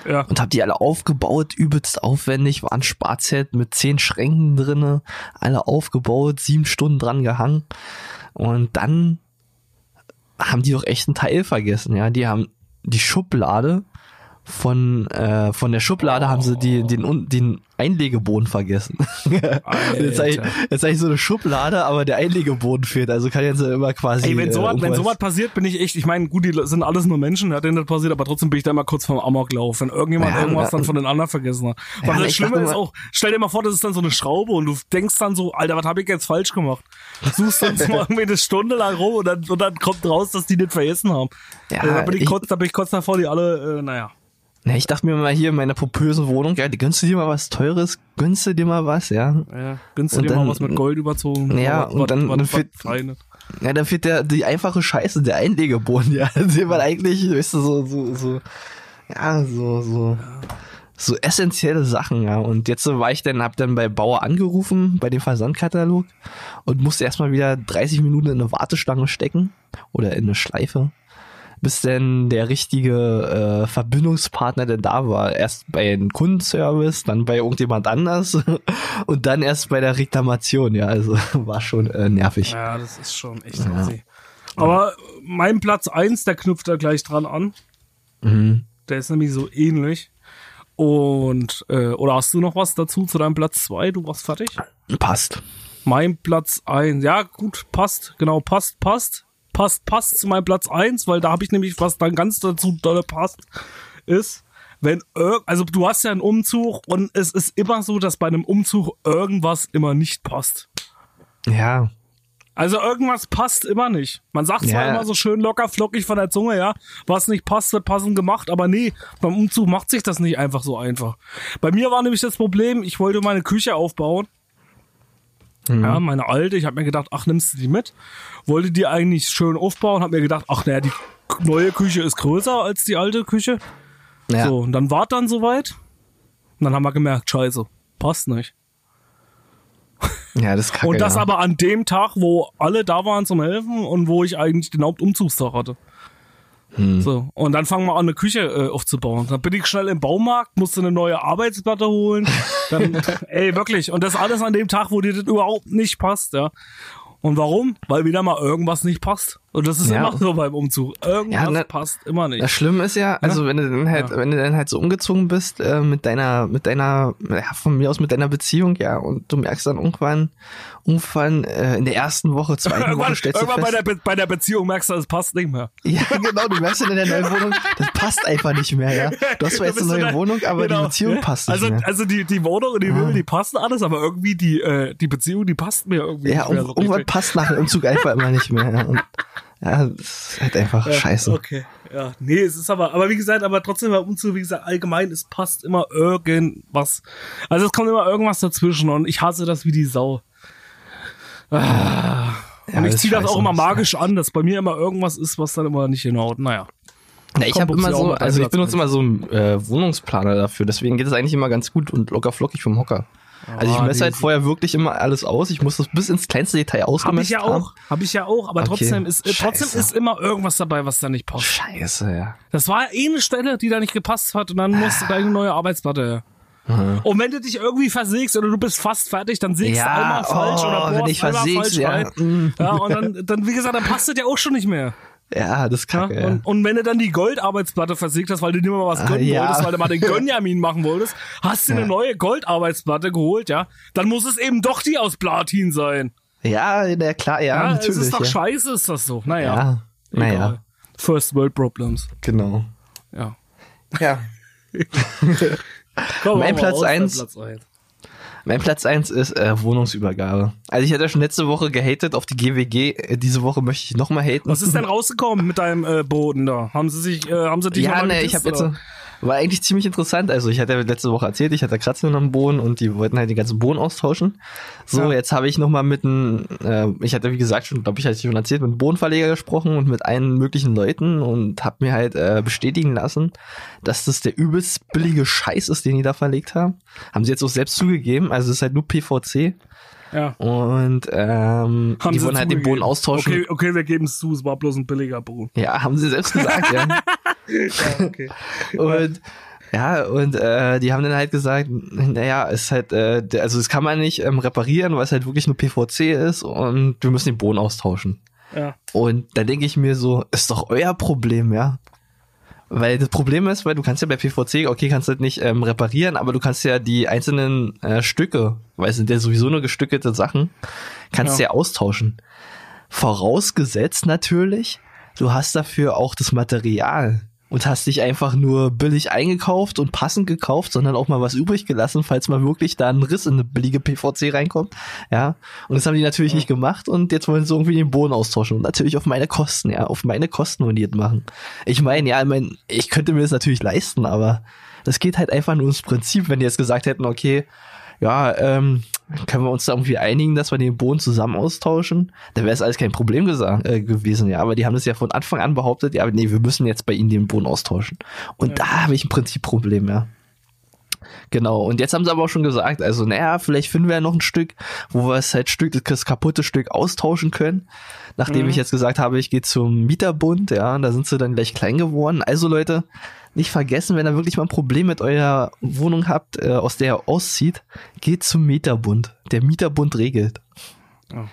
Ja. Und habe die alle aufgebaut, übelst aufwendig, war ein Sparzelt mit zehn Schränken drinne, alle aufgebaut, sieben Stunden dran gehangen. Und dann haben die doch echt einen Teil vergessen, ja. Die haben die Schublade von, äh, von der Schublade haben sie die, den, den Einlegeboden vergessen. *laughs* jetzt habe ich, jetzt hab ich so eine Schublade, aber der Einlegeboden fehlt. Also kann jetzt immer quasi. Ey, wenn äh, sowas, wenn irgendwas- sowas passiert, bin ich echt, ich meine, gut, die sind alles nur Menschen, ja, denen das passiert, aber trotzdem bin ich da immer kurz vom Amoklauf, wenn irgendjemand Ja, irgendwas dann von den anderen vergessen hat. Ja, Weil das Schlimme ist auch, stell dir mal vor, das ist dann so eine Schraube und du denkst dann so, Alter, was habe ich jetzt falsch gemacht? Suchst dann *laughs* mal irgendwie eine Stunde lang rum und dann, und dann kommt raus, dass die nicht vergessen haben. Ja, Also da, bin ich ich- kurz, da bin ich kurz davor, die alle, äh, naja. Na, ich dachte mir mal hier in meiner popösen Wohnung, ja, gönnst du dir mal was Teures, gönnst du dir mal was, ja. Ja, gönnst du dir dann- mal was mit Gold überzogen? Ja, was, und dann- was, dann was, fehlt- was Feines. Ja, dann fehlt der, die einfache Scheiße, der Einlegeboden, ja. *laughs* Den man eigentlich, weißt du, so, so, so, ja, so, so, so essentielle Sachen, ja. Und jetzt war ich dann, hab dann bei Bauer angerufen, bei dem Versandkatalog und musste erstmal wieder 30 Minuten in eine Warteschlange stecken oder in eine Schleife, bis denn der richtige äh, Verbindungspartner denn da war. Erst bei einem Kundenservice, dann bei irgendjemand anders *laughs* und dann erst bei der Reklamation, ja. Also *laughs* war schon äh, nervig. Ja, das ist schon echt assi. Aber mein Platz eins, der knüpft da gleich dran an. Mhm. Der ist nämlich so ähnlich. Und, äh, oder hast du noch was dazu zu deinem Platz zwei? Du warst fertig? Passt. Mein Platz eins, ja gut, passt, genau, passt, passt. Passt, passt zu meinem Platz eins, weil da habe ich nämlich, was dann ganz dazu dolle passt, ist, wenn also du hast ja einen Umzug und es ist immer so, dass bei einem Umzug irgendwas immer nicht passt. Ja. Also irgendwas passt immer nicht. Man sagt zwar Ja. immer so schön locker flockig von der Zunge, ja, was nicht passt, wird passend gemacht, aber nee, beim Umzug macht sich das nicht einfach so einfach. Bei mir war nämlich das Problem, ich wollte meine Küche aufbauen. Ja, meine alte, ich habe mir gedacht, ach, nimmst du die mit? Wollte die eigentlich schön aufbauen, habe mir gedacht, ach, naja, die neue Küche ist größer als die alte Küche. ja. So, und dann war dann soweit. Und dann haben wir gemerkt, scheiße, passt nicht. Ja, das ist kacke, Und das ja. aber an dem Tag, wo alle da waren zum Helfen und wo ich eigentlich den Hauptumzugstag hatte. Hm. So, und dann fangen wir an, eine Küche äh, aufzubauen. Dann bin ich schnell im Baumarkt, musste eine neue Arbeitsplatte holen. *laughs* Dann, ey, wirklich. Und das alles an dem Tag, wo dir das überhaupt nicht passt, ja. Und warum? Weil wieder mal irgendwas nicht passt. Und das ist Ja. immer so beim Umzug. Irgendwas Ja, ne- passt immer nicht. Das Schlimme ist ja, also wenn du dann halt, Ja. wenn du dann halt so umgezogen bist äh, mit deiner, mit deiner, ja, von mir aus mit deiner Beziehung, ja, und du merkst dann irgendwann, irgendwann äh, in der ersten Woche, *laughs* zweiten Irgendwann, Woche stellst du irgendwann bei, fest, der, Be bei der Beziehung merkst du, es passt nicht mehr. *laughs* ja genau, du merkst dann in der neuen Wohnung, das passt einfach nicht mehr, ja. *laughs* Du hast zwar jetzt eine du neue da- Wohnung, aber genau. die Beziehung passt nicht also, mehr. Also die, die Wohnung und die Möbel, die passen alles, aber irgendwie die, äh, die Beziehung, die passt mir irgendwie Ja, nicht mehr ir- so irgendwann passt nach dem Umzug einfach immer nicht mehr. Ja, und, ja das ist halt einfach scheiße. Okay, ja. Nee, es ist aber, aber wie gesagt, aber trotzdem bei Umzug, wie gesagt, allgemein, es passt immer irgendwas. Also es kommt immer irgendwas dazwischen und ich hasse das wie die Sau. Ah. Und Ja, ich ist ziehe das auch immer magisch an, dass bei mir immer irgendwas ist, was dann immer nicht hinhaut. Naja. Ja, ich habe immer so, also ich benutze immer so einen äh, Wohnungsplaner dafür, deswegen geht es eigentlich immer ganz gut und locker flockig vom Hocker. Also ich messe halt vorher wirklich immer alles aus. Ich muss das bis ins kleinste Detail ausgemessen ich ja auch, habe ich ja auch, aber Okay. trotzdem ist äh, trotzdem ist immer irgendwas dabei, was da nicht passt. Scheiße, ja. Das war eh eine Stelle, die da nicht gepasst hat und dann musst du gleich eine neue Arbeitsplatte her. Und wenn du dich irgendwie versägst oder du bist fast fertig, dann sägst du Ja, einmal falsch oh, oder wenn bohrst ich einmal versägst, falsch ja. rein. Ja, und dann, dann, wie gesagt, dann passt das ja auch schon nicht mehr. Ja, das ist kacke. Ja, und, ja. und, wenn du dann die Goldarbeitsplatte versägt hast, weil du nicht mal was ah, gönnen ah, ja. wolltest, weil du mal den *laughs* Gönjamin machen wolltest, hast du eine neue Goldarbeitsplatte geholt, ja? Dann muss es eben doch die aus Platin sein. Ja, na klar, ja, ja natürlich. Es ist doch scheiße, ist das so. Naja. Ja, naja. First World Problems. Genau. Ja. Ja. *laughs* Komm, mein Platz 1. Mein Platz eins ist äh, Wohnungsübergabe. Also ich hatte schon letzte Woche gehatet auf die GWG. Äh, Diese Woche möchte ich nochmal haten. Was ist denn *laughs* rausgekommen mit deinem äh, Boden da? Haben sie sich, äh, haben sie dich ja, ne, ich habe jetzt so, war eigentlich ziemlich interessant. Also ich hatte ja letzte Woche erzählt, ich hatte Kratzen am Boden und die wollten halt den ganzen Boden austauschen. So, Ja. jetzt habe ich nochmal mit einem, äh, ich hatte wie gesagt schon, glaube ich, hatte ich schon erzählt, mit einem Bodenverleger gesprochen und mit allen möglichen Leuten und habe mir halt äh, bestätigen lassen, dass das der übelst billige Scheiß ist, den die da verlegt haben. Haben sie jetzt auch selbst zugegeben. Also es ist halt nur PVC Ja. und ähm, Haben die sie wollen halt den Boden austauschen. Okay, okay, wir geben es zu, es war bloß ein billiger Boden. Ja, haben sie selbst gesagt, ja. *laughs* okay. *laughs* Und ja, und äh, die haben dann halt gesagt, naja, es ist halt, äh, also das kann man nicht ähm, reparieren, weil es halt wirklich nur PVC ist und wir müssen den Boden austauschen. Ja. Und da denke ich mir so, ist doch euer Problem, ja. Weil das Problem ist, weil du kannst ja bei PVC, okay, kannst du das nicht ähm, reparieren, aber du kannst ja die einzelnen äh, Stücke, weil es sind ja sowieso nur gestückelte Sachen, kannst du Ja. ja austauschen. Vorausgesetzt natürlich, du hast dafür auch das Material und hast dich einfach nur billig eingekauft und passend gekauft, sondern auch mal was übrig gelassen, falls mal wirklich da ein Riss in eine billige PVC reinkommt. Ja. Und das haben die natürlich nicht gemacht und jetzt wollen sie irgendwie den Boden austauschen und natürlich auf meine Kosten, ja, auf meine Kosten wollen die das machen. Ich meine, ja, ich, mein, ich könnte mir das natürlich leisten, aber das geht halt einfach nur ums Prinzip, wenn die jetzt gesagt hätten, okay, ja, ähm, können wir uns da irgendwie einigen, dass wir den Boden zusammen austauschen? Dann wäre es alles kein Problem gesagt, äh, gewesen, ja. Aber die haben das ja von Anfang an behauptet, ja, nee, wir müssen jetzt bei ihnen den Boden austauschen. Und da habe ich ein Prinzipproblem, ja. Genau, und jetzt haben sie aber auch schon gesagt, also naja, vielleicht finden wir ja noch ein Stück, wo wir es halt Stück, das kaputte Stück austauschen können. Nachdem ich jetzt gesagt habe, ich gehe zum Mieterbund, ja, da sind sie dann gleich klein geworden. Also Leute, nicht vergessen, wenn ihr wirklich mal ein Problem mit eurer Wohnung habt, äh, aus der ihr auszieht, geht zum Mieterbund. Der Mieterbund regelt. Ja.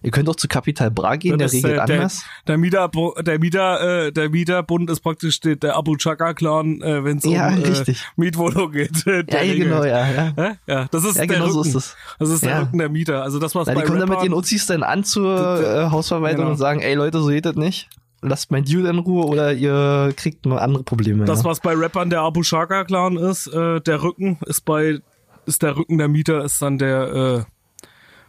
Ihr könnt auch zu Capital Bra gehen, der Das ist, regelt äh, der, anders. der Mieter, der Mieter, äh, der Mieterbund ist praktisch der, der Abu Chaka Clan, äh, wenn es Ja, um äh. Mietwohnung geht. *laughs* Ja, Der ja, regelt. genau, ja, ja. Ja, ja, das ist Ja, der genau so Rücken. ist es. Das ist der Ja. Rücken der Mieter. Also das was Na, bei die kommen dann mit den Uzis dann an zur äh, Hausverwaltung Genau. und sagen, ey Leute, so geht das nicht. Lasst mein Dude in Ruhe oder ihr kriegt mal andere Probleme. Das, ja. was bei Rappern der Abu Shaka Clan ist, äh, der Rücken ist bei, ist der Rücken der Mieter, ist dann der äh,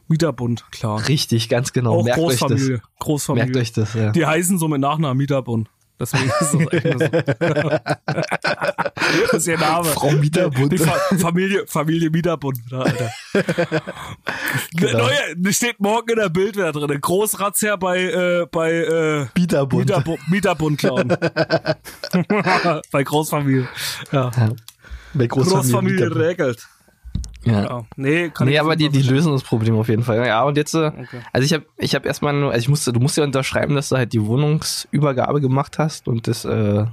Mieterbund Clan. Richtig, ganz genau. Auch Merkt euch Großfamilie. das. Großfamilie. Merkt euch das, ja. Die heißen so mit Nachnamen Mieterbund. Deswegen ist das nur so. *laughs* das ist ihr Name. Frau Mieterbund. Die Fa Familie, Familie Mieterbund, da, Alter. *laughs* Genau. Neue, steht morgen in der Bild wieder drin. Großrazzia bei, äh, bei, äh, Mieterbund. Mieterbu Mieterbund klauen. *laughs* bei Großfamilie. Ja. Bei Großfamilie. Großfamilie Mieterbund. regelt. Ja. Ja. Nee, kann Nee, ich aber die, die lösen das Problem auf jeden Fall. Ja, und jetzt, äh, Okay. also ich habe ich hab erstmal nur, also ich musste, du musst ja unterschreiben, dass du halt die Wohnungsübergabe gemacht hast und das, äh,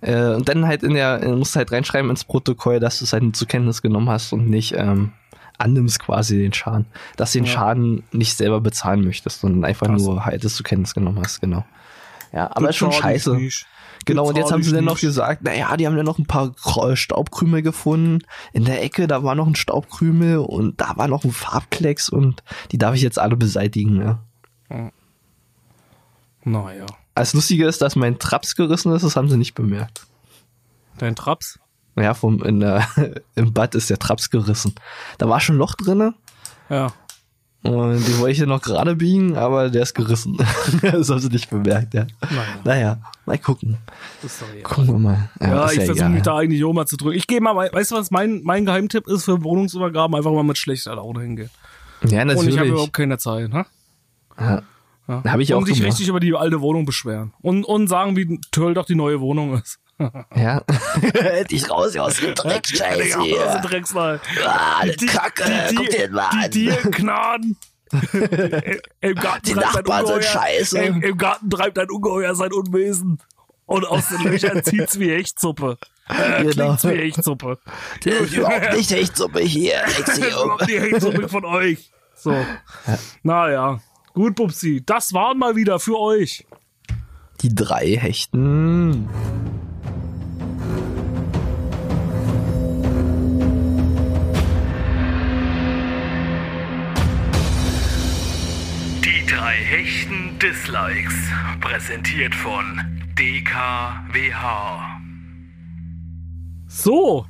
äh, und dann halt in der, äh, musst du halt reinschreiben ins Protokoll, dass du es halt zur Kenntnis genommen hast und nicht, ähm, annimmst quasi den Schaden. Dass du den Ja. Schaden nicht selber bezahlen möchtest, sondern einfach Krass. nur halt es zur Kenntnis genommen hast, genau. Ja, aber ist schon scheiße. nicht. Genau, und jetzt haben sie dann noch gesagt, naja, die haben dann noch ein paar Staubkrümel gefunden. In der Ecke, da war noch ein Staubkrümel und da war noch ein Farbklecks und die darf ich jetzt alle beseitigen, ja. Naja. Das Lustige ist, dass mein Traps gerissen ist, das haben sie nicht bemerkt. Dein Traps? Ja, vom, in der, *laughs* im Bad ist der Traps gerissen. Da war schon ein Loch drinne Ja. Und den wollte ich ja noch gerade biegen, aber der ist gerissen. *laughs* das haben sie nicht bemerkt, ja. Naja. Naja, mal gucken. Egal. Gucken wir mal. Ja, ist ich versuche egal. mich da eigentlich auch mal zu drücken. Ich gehe mal, weißt du, was mein, mein Geheimtipp ist für Wohnungsübergaben? Einfach mal mit schlechter Laune hingehen. Ja, Und ich habe natürlich. überhaupt keine Zeit, ne? Ja. Ja. Hab ich und auch sich gemacht. richtig über die alte Wohnung beschweren. Und, und sagen, wie toll doch die neue Wohnung ist. Ja. Dich *laughs* raus hier aus dem Dreck, Scheiße. Ja, das ist Drecksal. Ah, Die, die, die, die, die Dielenknaden. *laughs* Im Garten Die treibt ein Nachbarn sind Ungeheuer- scheiße. Im, Im Garten treibt ein Ungeheuer sein Unwesen. Und aus den Löchern zieht's wie Hechtsuppe. Äh, Genau. wie Hechtsuppe. *laughs* Das ist überhaupt nicht echt so hier. Überhaupt die Hechtsuppe von euch. So. Naja. Gut, Bubsi. Das waren mal wieder für euch. Die drei Hechten. Drei hechten Dislikes. Präsentiert von DKWH. So.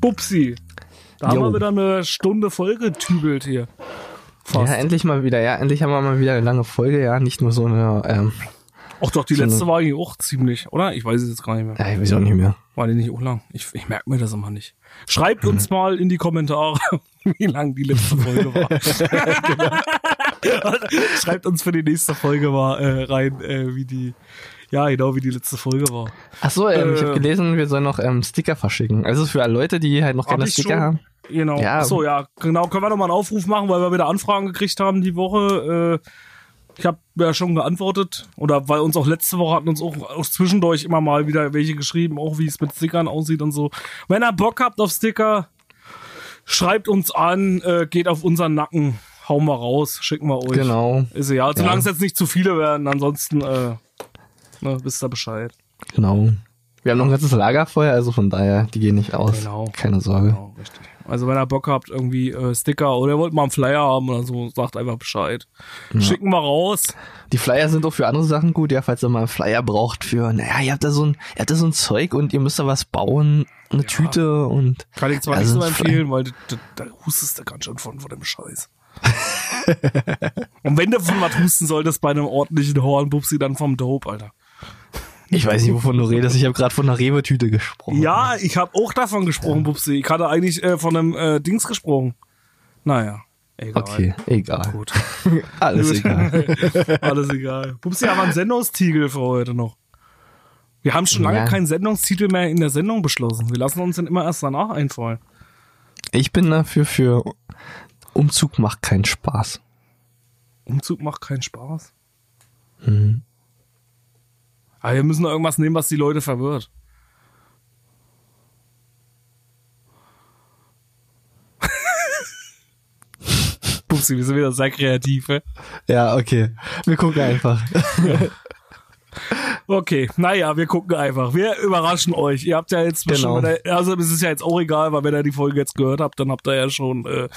Bubsi. Da haben Jo. wir wieder eine Stunde Folge tübelt hier. Fast. Ja, endlich mal wieder, ja, endlich haben wir mal wieder eine lange Folge, ja, nicht nur so eine, ähm, Ach doch, die So eine- letzte war eigentlich auch ziemlich, oder? Ich weiß es jetzt gar nicht mehr. ja, ich weiß auch nicht mehr. War die nicht auch lang? Ich, ich merke mir das immer nicht. Schreibt uns mal in die Kommentare, *laughs* wie lang die letzte Folge war. *laughs* *laughs* *laughs* Schreibt uns für die nächste Folge mal äh, rein, äh, wie die, ja genau, wie die letzte Folge war. Ach so, ähm, ich Äh. habe gelesen, wir sollen noch ähm, Sticker verschicken. Also für alle Leute, die halt noch keine ich Sticker schon. haben. Genau. Ja. Ach so, ja, genau. Können wir noch mal einen Aufruf machen, weil wir wieder Anfragen gekriegt haben die Woche. Äh, ich habe ja schon geantwortet oder weil uns auch letzte Woche hatten uns auch, auch zwischendurch immer mal wieder welche geschrieben, auch wie es mit Stickern aussieht und so. Wenn ihr Bock habt auf Sticker, schreibt uns an, äh, geht auf unseren Nacken, hauen wir raus, schicken wir euch. Genau, Ist ja, solange Ja. es jetzt nicht zu viele werden, ansonsten äh, ne, wisst ihr Bescheid. genau. Wir haben noch ein ganzes Lager vorher, also von daher, die gehen nicht aus. Genau. Keine Sorge. Genau, richtig. Also wenn ihr Bock habt, irgendwie äh, Sticker oder ihr wollt mal einen Flyer haben oder so, sagt einfach Bescheid. Schicken wir raus. Die Flyer sind auch für andere Sachen gut, ja, falls ihr mal einen Flyer braucht für, naja, ihr habt da so ein, ihr habt da so ein Zeug und ihr müsst da was bauen, eine Tüte und. Kann ich zwar Also nicht so Flyer- empfehlen, weil da, da, da hustest du ganz schön von, von dem Scheiß. *laughs* Und wenn du von was husten solltest bei einem ordentlichen Hornbubsi, dann vom Dope, Alter. Ich weiß nicht, wovon du redest. Ich habe gerade von einer Rewe-Tüte gesprochen. Ja, ich habe auch davon gesprochen, Bubsi. Ich hatte eigentlich äh, von einem äh, Dings gesprochen. Naja, egal. Okay, egal. Gut. *laughs* *laughs* Alles egal. Alles egal. Bubsi, haben wir einen Sendungstitel für heute noch. Wir haben schon lange Ja. keinen Sendungstitel mehr in der Sendung beschlossen. Wir lassen uns den immer erst danach einfallen. Ich bin dafür für Umzug macht keinen Spaß. Umzug macht keinen Spaß. Mhm. Aber wir müssen irgendwas nehmen, was die Leute verwirrt. *laughs* Pupsi, wir sind wieder sehr kreativ. Ja, okay. Wir gucken einfach. *laughs* Okay, naja, wir gucken einfach. Wir überraschen euch. Ihr habt ja jetzt Genau. ihr- also es ist ja jetzt auch egal, weil wenn ihr die Folge jetzt gehört habt, dann habt ihr ja schon, äh,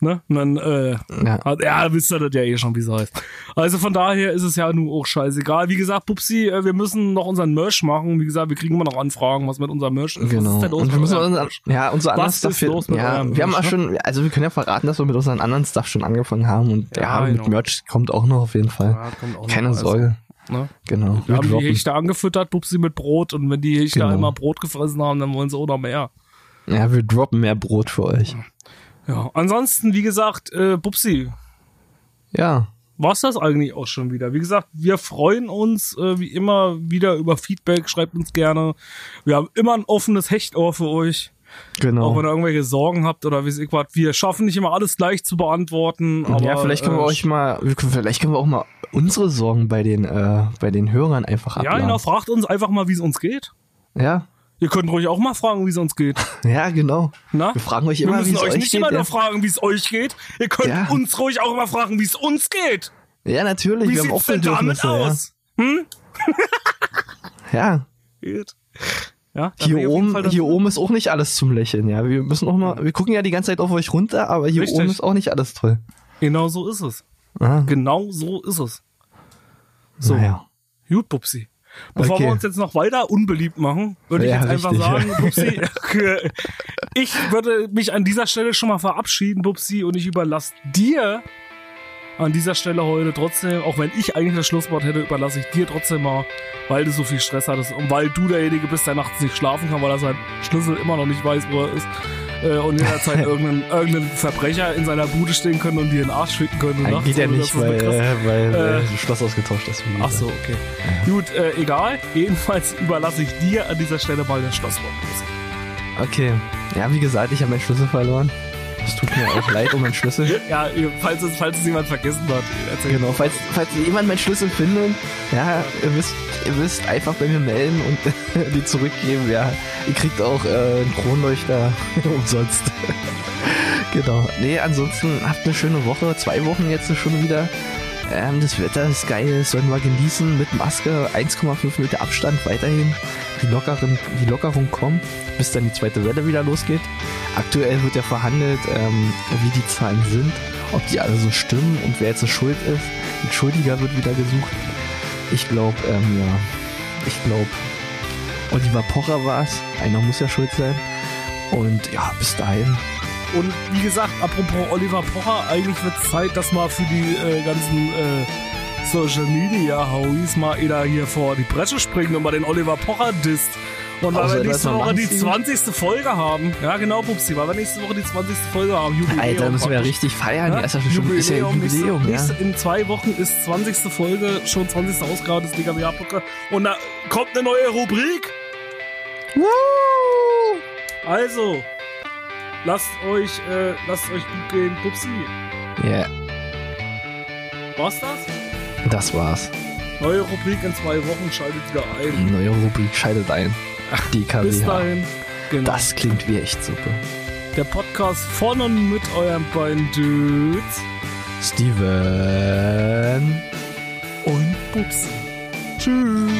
ne, dann, äh, Ja. hat, ja, wisst ihr das ja eh schon, wie es heißt. Also von daher ist es ja nun auch scheißegal. Wie gesagt, Pupsi, äh, wir müssen noch unseren Merch machen. Wie gesagt, wir kriegen immer noch Anfragen, was mit unserem Merch ist. Genau. Was ist denn los Und wir müssen eurem unser, Merch? ja, unser Was anderes ist Stuff. los mit ja, eurem wir haben auch schon, also wir können ja verraten, dass wir mit unseren anderen Stuff schon angefangen haben und ja, Ja, mit genau. Merch kommt auch noch auf jeden Fall. Ja, kommt auch noch. Keine Also, Sorge. Ne? Genau. Wir haben die. Hechte angefüttert, Pupsi mit Brot und wenn die Hechte Genau. einmal Brot gefressen haben, dann wollen sie auch noch mehr. Ja, wir droppen mehr Brot für euch. Ja, ansonsten, wie gesagt, äh, Pupsi, Ja. war's das eigentlich auch schon wieder. Wie gesagt, wir freuen uns äh, wie immer wieder über Feedback. Schreibt uns gerne. Wir haben immer ein offenes Hechtohr für euch. Auch Genau. wenn ihr irgendwelche Sorgen habt oder wie ich was. Wir schaffen nicht immer alles gleich zu beantworten. Aber, ja, vielleicht können wir äh, euch mal, wir vielleicht können wir auch mal unsere Sorgen bei den, äh, bei den Hörern einfach Ja, abladen. genau. Fragt uns einfach mal, wie es uns geht. Ja, Ihr könnt ruhig auch mal fragen, wie es uns geht. *laughs* ja, genau. Na? Wir fragen euch Wir immer, wie müssen es euch euch nicht geht. immer nur Ja. fragen, wie es euch geht. Ihr könnt Ja. uns ruhig auch immer fragen, wie es uns geht. ja, natürlich. Wie wir haben auch denn damit aus? Ja. *laughs* Geht. Ja, Hier ich oben, hier oben ist auch nicht alles zum Lächeln, ja. Wir müssen auch mal, wir gucken ja die ganze Zeit auf euch runter, aber hier Richtig. oben ist auch nicht alles toll. Genau so ist es. Ah, Genau so ist es. So, naja. gut, Pupsi. Bevor Okay. wir uns jetzt noch weiter unbeliebt machen, würde ich Ja, jetzt einfach richtig, sagen, ja. Pupsi, ich würde mich an dieser Stelle schon mal verabschieden, Pupsi, und ich überlasse dir an dieser Stelle heute trotzdem, auch wenn ich eigentlich das Schlusswort hätte, überlasse ich dir trotzdem mal, weil du so viel Stress hattest und weil du derjenige bist, der nachts nicht schlafen kann, weil er seinen Schlüssel immer noch nicht weiß, wo er ist. äh, und jederzeit *laughs* irgendeinen, irgendeinen Verbrecher in seiner Bude stehen können und in den Arsch ficken können. und Nein, nachts, geht ja nicht, das weil, äh, weil Äh, äh, das Schloss ausgetauscht ist. Ach so, okay. Gut, äh, egal. Jedenfalls überlasse ich dir an dieser Stelle mal das Schlusswort. Okay. Ja, wie gesagt, ich habe meinen Schlüssel verloren. Es tut mir auch leid um meinen Schlüssel. *laughs* Ja, falls es, falls es jemand vergessen hat. Genau, falls, falls jemand meinen Schlüssel findet, ja, ihr müsst, ihr müsst einfach bei mir melden und *laughs* die zurückgeben. Ja, ihr kriegt auch äh, einen Kronleuchter *laughs* umsonst. genau. Nee, ansonsten habt eine schöne Woche. Zwei Wochen jetzt schon wieder. Ähm, das Wetter ist geil, sollen wir genießen mit Maske, 1,5 Meter Abstand weiterhin. Die, lockeren, die Lockerung kommt, bis dann die zweite Welle wieder losgeht. Aktuell wird ja verhandelt, ähm, wie die Zahlen sind, ob die alle so stimmen und wer jetzt so schuld ist. Ein Schuldiger wird wieder gesucht. Ich glaube, ähm, ja, ich glaube, Oliver Pocher war es. Einer muss ja schuld sein. Und ja, bis dahin. Und wie gesagt, apropos Oliver Pocher, eigentlich wird es Zeit, dass mal für die äh, ganzen äh, Social Media Howies mal jeder hier vor die Bresche springen und mal den Oliver Pocher disst. Und weil Außer, wir nächste Woche die Steve. 20. Folge haben. Ja, genau, Pupsi, weil wir nächste Woche die 20. Folge haben. Jubiläum Alter, müssen wir ja richtig feiern. Ja, ja schon ist ja ein nächste- Jubiläum, ja. In zwei Wochen ist 20. Folge, schon 20. Ausgabe des DKWA-Podcast. Und da kommt eine neue Rubrik. Also, lasst euch, äh, lasst euch gut gehen. Pupsi, Ja, war's das? Das war's. Neue Rubrik in zwei Wochen, schaltet wieder ein. Neue Rubrik schaltet ein. Die Bis KWH. dahin. Genau. Das klingt wie echt super. Der Podcast von und mit euren beiden Dudes Steven. und Pupsi. Tschüss.